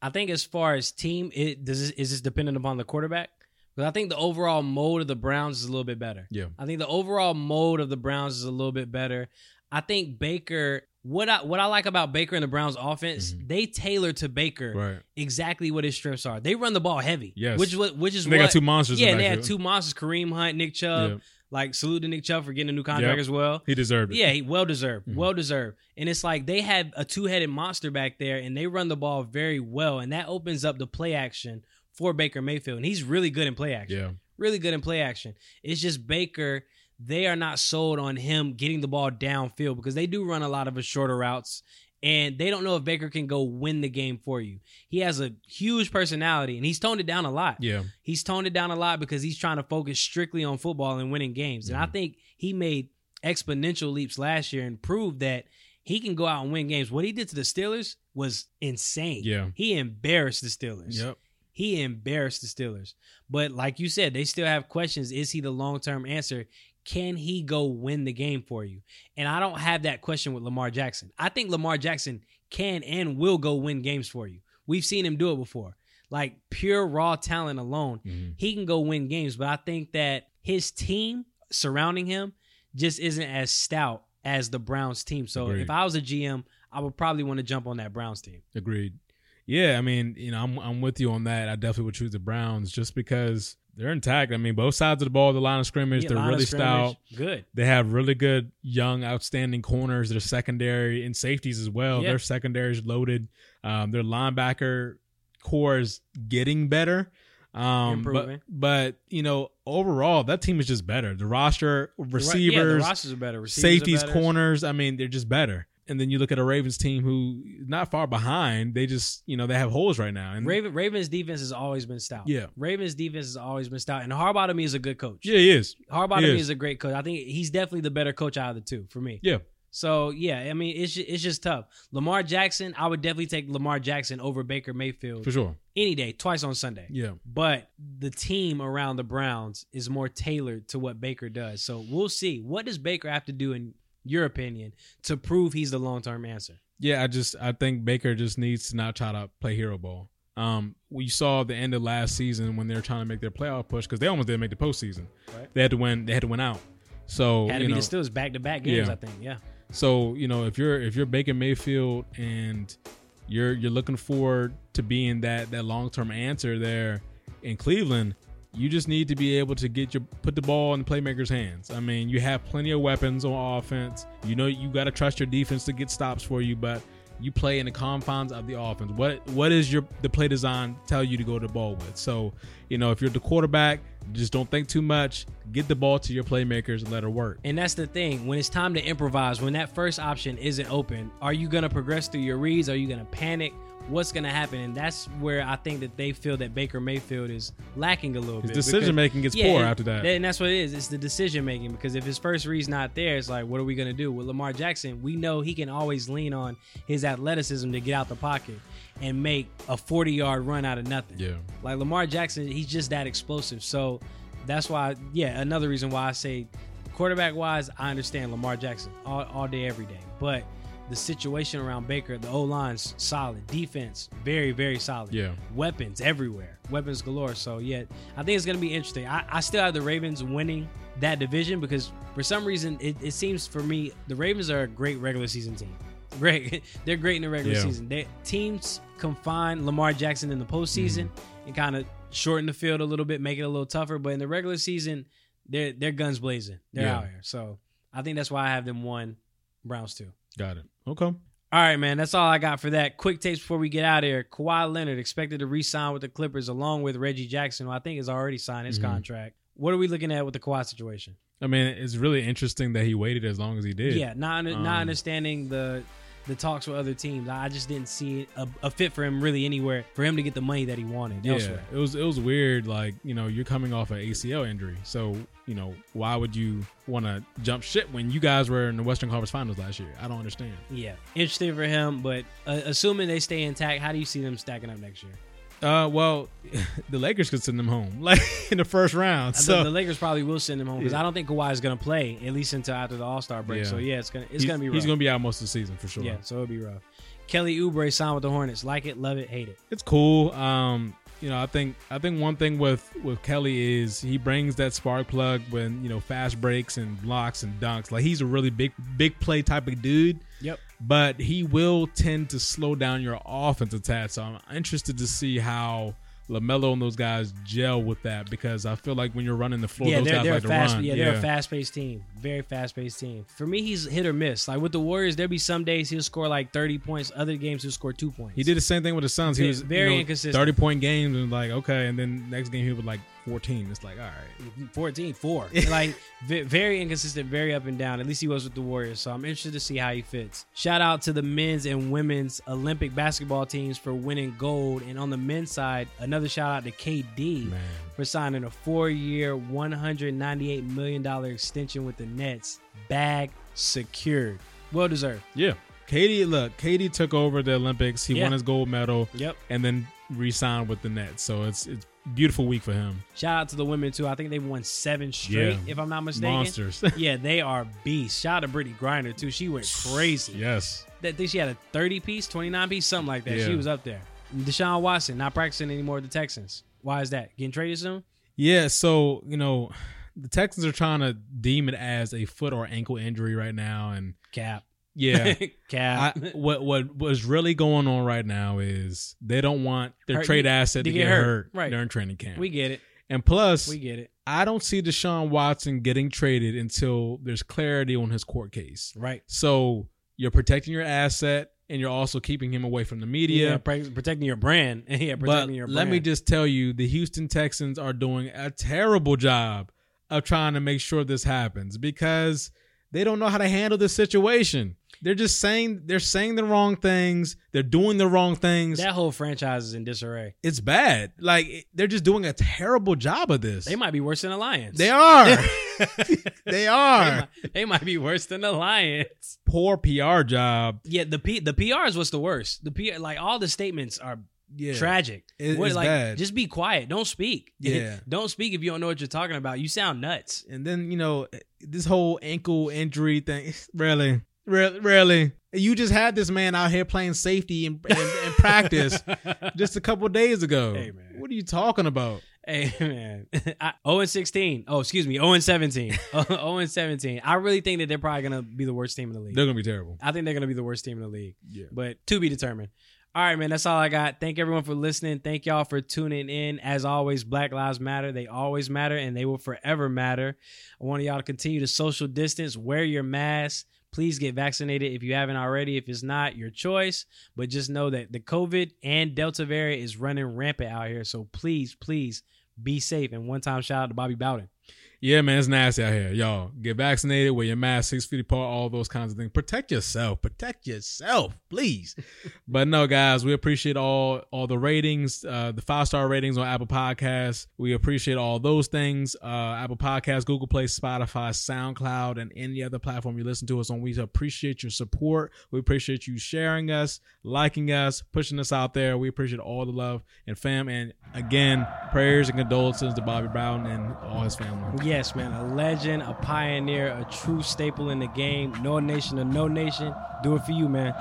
[SPEAKER 1] I think as far as team, it does this, is this dependent upon the quarterback? Because I think the overall mode of the Browns is a little bit better.
[SPEAKER 2] Yeah.
[SPEAKER 1] I think the overall mode of the Browns is a little bit better. I think Baker. What I what I like about Baker and the Browns offense, they tailor to Baker
[SPEAKER 2] Mm-hmm. Right.
[SPEAKER 1] exactly what his strengths are. They run the ball heavy.
[SPEAKER 2] Yes.
[SPEAKER 1] Which what which is
[SPEAKER 2] And they
[SPEAKER 1] what,
[SPEAKER 2] got two monsters.
[SPEAKER 1] Yeah, they had two monsters: Kareem Hunt, Nick Chubb.
[SPEAKER 2] Yeah.
[SPEAKER 1] Like salute to Nick Chubb for getting a new contract
[SPEAKER 2] Yep.
[SPEAKER 1] as well.
[SPEAKER 2] He deserved it.
[SPEAKER 1] Yeah, he well deserved.
[SPEAKER 2] Mhm.
[SPEAKER 1] Well deserved. And it's like they have a two headed monster back there and they run the ball very well. And that opens up the play action for Baker Mayfield. And he's really good in play action.
[SPEAKER 2] Yeah.
[SPEAKER 1] Really good in play action. It's just Baker, they are not sold on him getting the ball downfield because they do run a lot of his shorter routes. And they don't know if Baker can go win the game for you. He has a huge personality and he's toned it down a lot
[SPEAKER 2] Yeah.
[SPEAKER 1] he's toned it down a lot because he's trying to focus strictly on football and winning games. And I
[SPEAKER 2] Mhm.
[SPEAKER 1] think he made exponential leaps last year and proved that he can go out and win games. What he did to the Steelers was insane.
[SPEAKER 2] Yeah.
[SPEAKER 1] He embarrassed the Steelers.
[SPEAKER 2] Yep.
[SPEAKER 1] He embarrassed the Steelers. But like you said, they still have questions. Is he the long term answer? Can he go win the game for you? And I don't have that question with Lamar Jackson. I think Lamar Jackson can and will go win games for you. We've seen him do it before. Like pure raw talent alone,
[SPEAKER 2] Mhm.
[SPEAKER 1] he can go win games. But I think that his team surrounding him just isn't as stout as the Browns team. So
[SPEAKER 2] Agreed.
[SPEAKER 1] if I was a GM, I would probably want to jump on that Browns team.
[SPEAKER 2] Agreed. Yeah, I mean, you know, I'm I'm with you on that. I definitely would choose the Browns just because they're intact. I mean, both sides of the ball, the line of scrimmage,
[SPEAKER 1] Yeah,
[SPEAKER 2] they're really stout.
[SPEAKER 1] Good.
[SPEAKER 2] They have really good, young, outstanding corners. Their secondary and safeties as well.
[SPEAKER 1] Yeah.
[SPEAKER 2] Their secondary is loaded. Um, their linebacker corps is getting better. Um, but, but you know, overall, that team is just better. The roster, receivers,
[SPEAKER 1] yeah, the rosters are better. Receivers are
[SPEAKER 2] safeties,
[SPEAKER 1] better.
[SPEAKER 2] corners. I mean, they're just better. And then you look at a Ravens team who not far behind. They just you know they have holes right now. And
[SPEAKER 1] Raven, Ravens defense has always been stout.
[SPEAKER 2] Yeah.
[SPEAKER 1] Ravens defense has always been stout. And Harbaugh to me is a good coach.
[SPEAKER 2] yeah, he is.
[SPEAKER 1] Harbaugh
[SPEAKER 2] he
[SPEAKER 1] to me
[SPEAKER 2] is.
[SPEAKER 1] is a great coach. I think he's definitely the better coach out of the two for me.
[SPEAKER 2] Yeah,
[SPEAKER 1] So yeah, I mean it's it's just tough. Lamar Jackson, I would definitely take Lamar Jackson over Baker Mayfield
[SPEAKER 2] for sure.
[SPEAKER 1] any day, twice on Sunday.
[SPEAKER 2] Yeah,
[SPEAKER 1] But the team around the Browns is more tailored to what Baker does. So we'll see. What does Baker have to do in your opinion to prove he's the long term answer?
[SPEAKER 2] yeah. I just I think Baker just needs to not try to play hero ball. Um, we saw the end of last season when they were trying to make their playoff push because they almost didn't make the postseason.
[SPEAKER 1] Right.
[SPEAKER 2] They had to win. They had to win out. So
[SPEAKER 1] Had to
[SPEAKER 2] you
[SPEAKER 1] be
[SPEAKER 2] know,
[SPEAKER 1] the Steelers back to back games,
[SPEAKER 2] Yeah.
[SPEAKER 1] I think. Yeah.
[SPEAKER 2] so you know, if you're if you're Baker Mayfield and you're you're looking forward to being that that long term answer there in Cleveland, you just need to be able to get your put the ball in the playmakers' hands. I mean, you have plenty of weapons on offense. You know, you got to trust your defense to get stops for you, but you play in the confines of the offense. What what is your the play design tell you to go to the ball with? So, you know, if you're the quarterback, just don't think too much. Get the ball to your playmakers and let her work.
[SPEAKER 1] And that's the thing. When it's time to improvise, when that first option isn't open, are you going to progress through your reads? Are you going to panic? What's going to happen? And that's where I think that they feel that Baker Mayfield is lacking a little
[SPEAKER 2] His
[SPEAKER 1] bit.
[SPEAKER 2] decision making gets
[SPEAKER 1] Yeah,
[SPEAKER 2] poor
[SPEAKER 1] and-
[SPEAKER 2] after that.
[SPEAKER 1] And that's what it is. It's the decision making because if his first read's not there, it's like, what are we going to do? With Lamar Jackson, we know he can always lean on his athleticism to get out the pocket and make a 40 yard run out of nothing.
[SPEAKER 2] yeah.
[SPEAKER 1] Like Lamar Jackson, he's just that explosive. So that's why, yeah, another reason why I say quarterback wise, I understand Lamar Jackson all, all day, every day. But the situation around Baker, the O line's solid, defense very, very solid.
[SPEAKER 2] Yeah.
[SPEAKER 1] weapons everywhere, weapons galore. So yeah, I think it's gonna be interesting. I, I still have the Ravens winning that division because for some reason it, it seems for me the Ravens are a great regular season team. (laughs) Great, they're great in the regular
[SPEAKER 2] Yeah.
[SPEAKER 1] season. They, teams confine Lamar Jackson in the postseason
[SPEAKER 2] Mm-hmm.
[SPEAKER 1] and kind of shorten the field a little bit, make it a little tougher. But in the regular season, they're they're guns blazing. They're
[SPEAKER 2] Yeah.
[SPEAKER 1] out here. So I think that's why I have them one, Browns two.
[SPEAKER 2] Got it. Okay.
[SPEAKER 1] All right, man. That's all I got for that. Quick takes before we get out of here. Kawhi Leonard expected to re-sign with the Clippers along with Reggie Jackson, who I think has already signed his
[SPEAKER 2] Mhm.
[SPEAKER 1] contract. What are we looking at with the Kawhi situation?
[SPEAKER 2] I mean, it's really interesting that he waited as long as he did.
[SPEAKER 1] Yeah, not under, not
[SPEAKER 2] Um,
[SPEAKER 1] understanding the the talks with other teams. I just didn't see a, a fit for him really anywhere for him to get the money that he wanted
[SPEAKER 2] Yeah,
[SPEAKER 1] elsewhere.
[SPEAKER 2] it was it was weird. Like you know, you're coming off an ACL injury, so you know why would you want to jump ship when you guys were in the Western Conference Finals last year? I don't understand.
[SPEAKER 1] Yeah, interesting for him. But uh, assuming they stay intact, how do you see them stacking up next year?
[SPEAKER 2] Uh, well, (laughs) the Lakers could send them home (laughs) like in the first round.
[SPEAKER 1] The-
[SPEAKER 2] So
[SPEAKER 1] the, Lakers probably will send them home because
[SPEAKER 2] Yeah.
[SPEAKER 1] I don't think Kawhi is going to play at least until after the All Star break.
[SPEAKER 2] Yeah.
[SPEAKER 1] So yeah, it's gonna it's
[SPEAKER 2] he's,
[SPEAKER 1] gonna be rough.
[SPEAKER 2] he's gonna be out most of the season for sure.
[SPEAKER 1] Yeah, so it'll be rough. Kelly Oubre signed with the Hornets. Like it, love it, hate it.
[SPEAKER 2] it's cool. Um, you know, I think I think one thing with with Kelly is he brings that spark plug when you know fast breaks and blocks and dunks. Like he's a really big big play type of dude.
[SPEAKER 1] Yep.
[SPEAKER 2] But he will tend to slow down your offense attack. So I'm interested to see how LaMelo and those guys gel with that because I feel like when you're running the floor,
[SPEAKER 1] yeah,
[SPEAKER 2] those
[SPEAKER 1] they're,
[SPEAKER 2] guys
[SPEAKER 1] they're
[SPEAKER 2] like
[SPEAKER 1] a fast.
[SPEAKER 2] to run.
[SPEAKER 1] Yeah, they're a fast paced team. Very fast paced team. For me, he's hit or miss. Like with the Warriors, there'll be some days he'll score like thirty points. Other games he'll score two points.
[SPEAKER 2] He did the same thing with the Suns. He was
[SPEAKER 1] very
[SPEAKER 2] you know,
[SPEAKER 1] inconsistent.
[SPEAKER 2] Thirty point games and like okay, and then next game he would like fourteen. It's like all right.
[SPEAKER 1] 14, 4. (laughs) like ve- very inconsistent, very up and down. At least he was with the Warriors. So I'm interested to see how he fits. Shout out to the men's and women's Olympic basketball teams for winning gold. And on the men's side, another shout out to KD
[SPEAKER 2] Man.
[SPEAKER 1] for signing a four-year, $198 million extension with the Nets. Bag secured. Well deserved.
[SPEAKER 2] Yeah. KD, look, KD took over the Olympics. He
[SPEAKER 1] Yeah.
[SPEAKER 2] won his gold medal
[SPEAKER 1] Yep.
[SPEAKER 2] and then re-signed with the Nets. So it's it's beautiful week for him.
[SPEAKER 1] Shout out to the women too. I think they've won seven straight,
[SPEAKER 2] Yeah.
[SPEAKER 1] if I'm not mistaken.
[SPEAKER 2] Monsters. (laughs)
[SPEAKER 1] Yeah, they are beasts. Shout out to Brittney Griner too. She went crazy.
[SPEAKER 2] yes.
[SPEAKER 1] that think she had a 30 piece, 29 piece, something like that.
[SPEAKER 2] Yeah.
[SPEAKER 1] She was up there. Deshaun Watson not practicing anymore with the Texans. Why is that? Getting traded soon?
[SPEAKER 2] Yeah, so, you know, the Texans are trying to deem it as a foot or ankle injury right now and
[SPEAKER 1] Cap.
[SPEAKER 2] Yeah. (laughs)
[SPEAKER 1] Cap.
[SPEAKER 2] I, what what what's really going on right now is they don't want their
[SPEAKER 1] Hurt-
[SPEAKER 2] trade asset
[SPEAKER 1] to
[SPEAKER 2] to
[SPEAKER 1] get
[SPEAKER 2] get,
[SPEAKER 1] hurt.
[SPEAKER 2] hurt,
[SPEAKER 1] Right.
[SPEAKER 2] during training camp.
[SPEAKER 1] we get it.
[SPEAKER 2] and plus,
[SPEAKER 1] We get it.
[SPEAKER 2] I don't see Deshaun Watson getting traded until there's clarity on his court case.
[SPEAKER 1] Right.
[SPEAKER 2] So you're protecting your asset and you're also keeping him away from the media.
[SPEAKER 1] Yeah, protecting your brand. (laughs) yeah,
[SPEAKER 2] but
[SPEAKER 1] protecting your brand.
[SPEAKER 2] let me just tell you, the Houston Texans are doing a terrible job of trying to make sure this happens because they don't know how to handle this situation. They're just saying they're saying the wrong things. They're doing the wrong things.
[SPEAKER 1] that whole franchise is in disarray.
[SPEAKER 2] it's bad. Like they're just doing a terrible job of this.
[SPEAKER 1] They might be worse than the Lions.
[SPEAKER 2] They are. (laughs) they (laughs)
[SPEAKER 1] They
[SPEAKER 2] are.
[SPEAKER 1] might, they might be worse than the Lions.
[SPEAKER 2] Poor PR job.
[SPEAKER 1] Yeah, the P, the PR is what's the worst. The PR, like all the statements are
[SPEAKER 2] Yeah.
[SPEAKER 1] tragic.
[SPEAKER 2] It-
[SPEAKER 1] What,
[SPEAKER 2] it's
[SPEAKER 1] like,
[SPEAKER 2] bad.
[SPEAKER 1] Just be quiet. Don't speak. (laughs)
[SPEAKER 2] Yeah.
[SPEAKER 1] don't speak if you don't know what you're talking about. You sound nuts.
[SPEAKER 2] And then, you know, this whole ankle injury thing, (laughs) really, really, really. You just had this man out here playing safety in, practice (laughs) just a couple days ago.
[SPEAKER 1] Hey, man.
[SPEAKER 2] What are you talking about?
[SPEAKER 1] Hey man, (laughs) I, 0 and 16. Oh, excuse me, 0 and 17. 0 and 17. I really think that they're probably gonna be the worst team in the league.
[SPEAKER 2] They're gonna be terrible.
[SPEAKER 1] I think they're gonna be the worst team in the league.
[SPEAKER 2] Yeah.
[SPEAKER 1] But to be determined. All right, man. That's all I got. Thank everyone for listening. Thank y'all for tuning in. As always, Black Lives Matter. They always matter and they will forever matter. I want y'all to continue to social distance, wear your mask. Please get vaccinated if you haven't already. If it's not, your choice. But just know that the COVID and Delta variant is running rampant out here. So please, please be safe. And one time shout out to Bobby Bowden.
[SPEAKER 2] Yeah, man, it's nasty out here. Y'all get vaccinated, wear your mask six feet apart, all those kinds of things. Protect yourself. Protect yourself, please. (laughs) but no, guys, we appreciate all all the ratings, uh, the five star ratings on Apple Podcasts. We appreciate all those things. Uh, Apple Podcasts, Google Play, Spotify, SoundCloud, and any other platform you listen to us on. We appreciate your support. We appreciate you sharing us, liking us, pushing us out there. We appreciate all the love and fam. And again, prayers and condolences to Bobby Bowden and all his family.
[SPEAKER 1] Yes, man, a legend, a pioneer, a true staple in the game. Nole Nation or Nole Nation. Do it for you, man.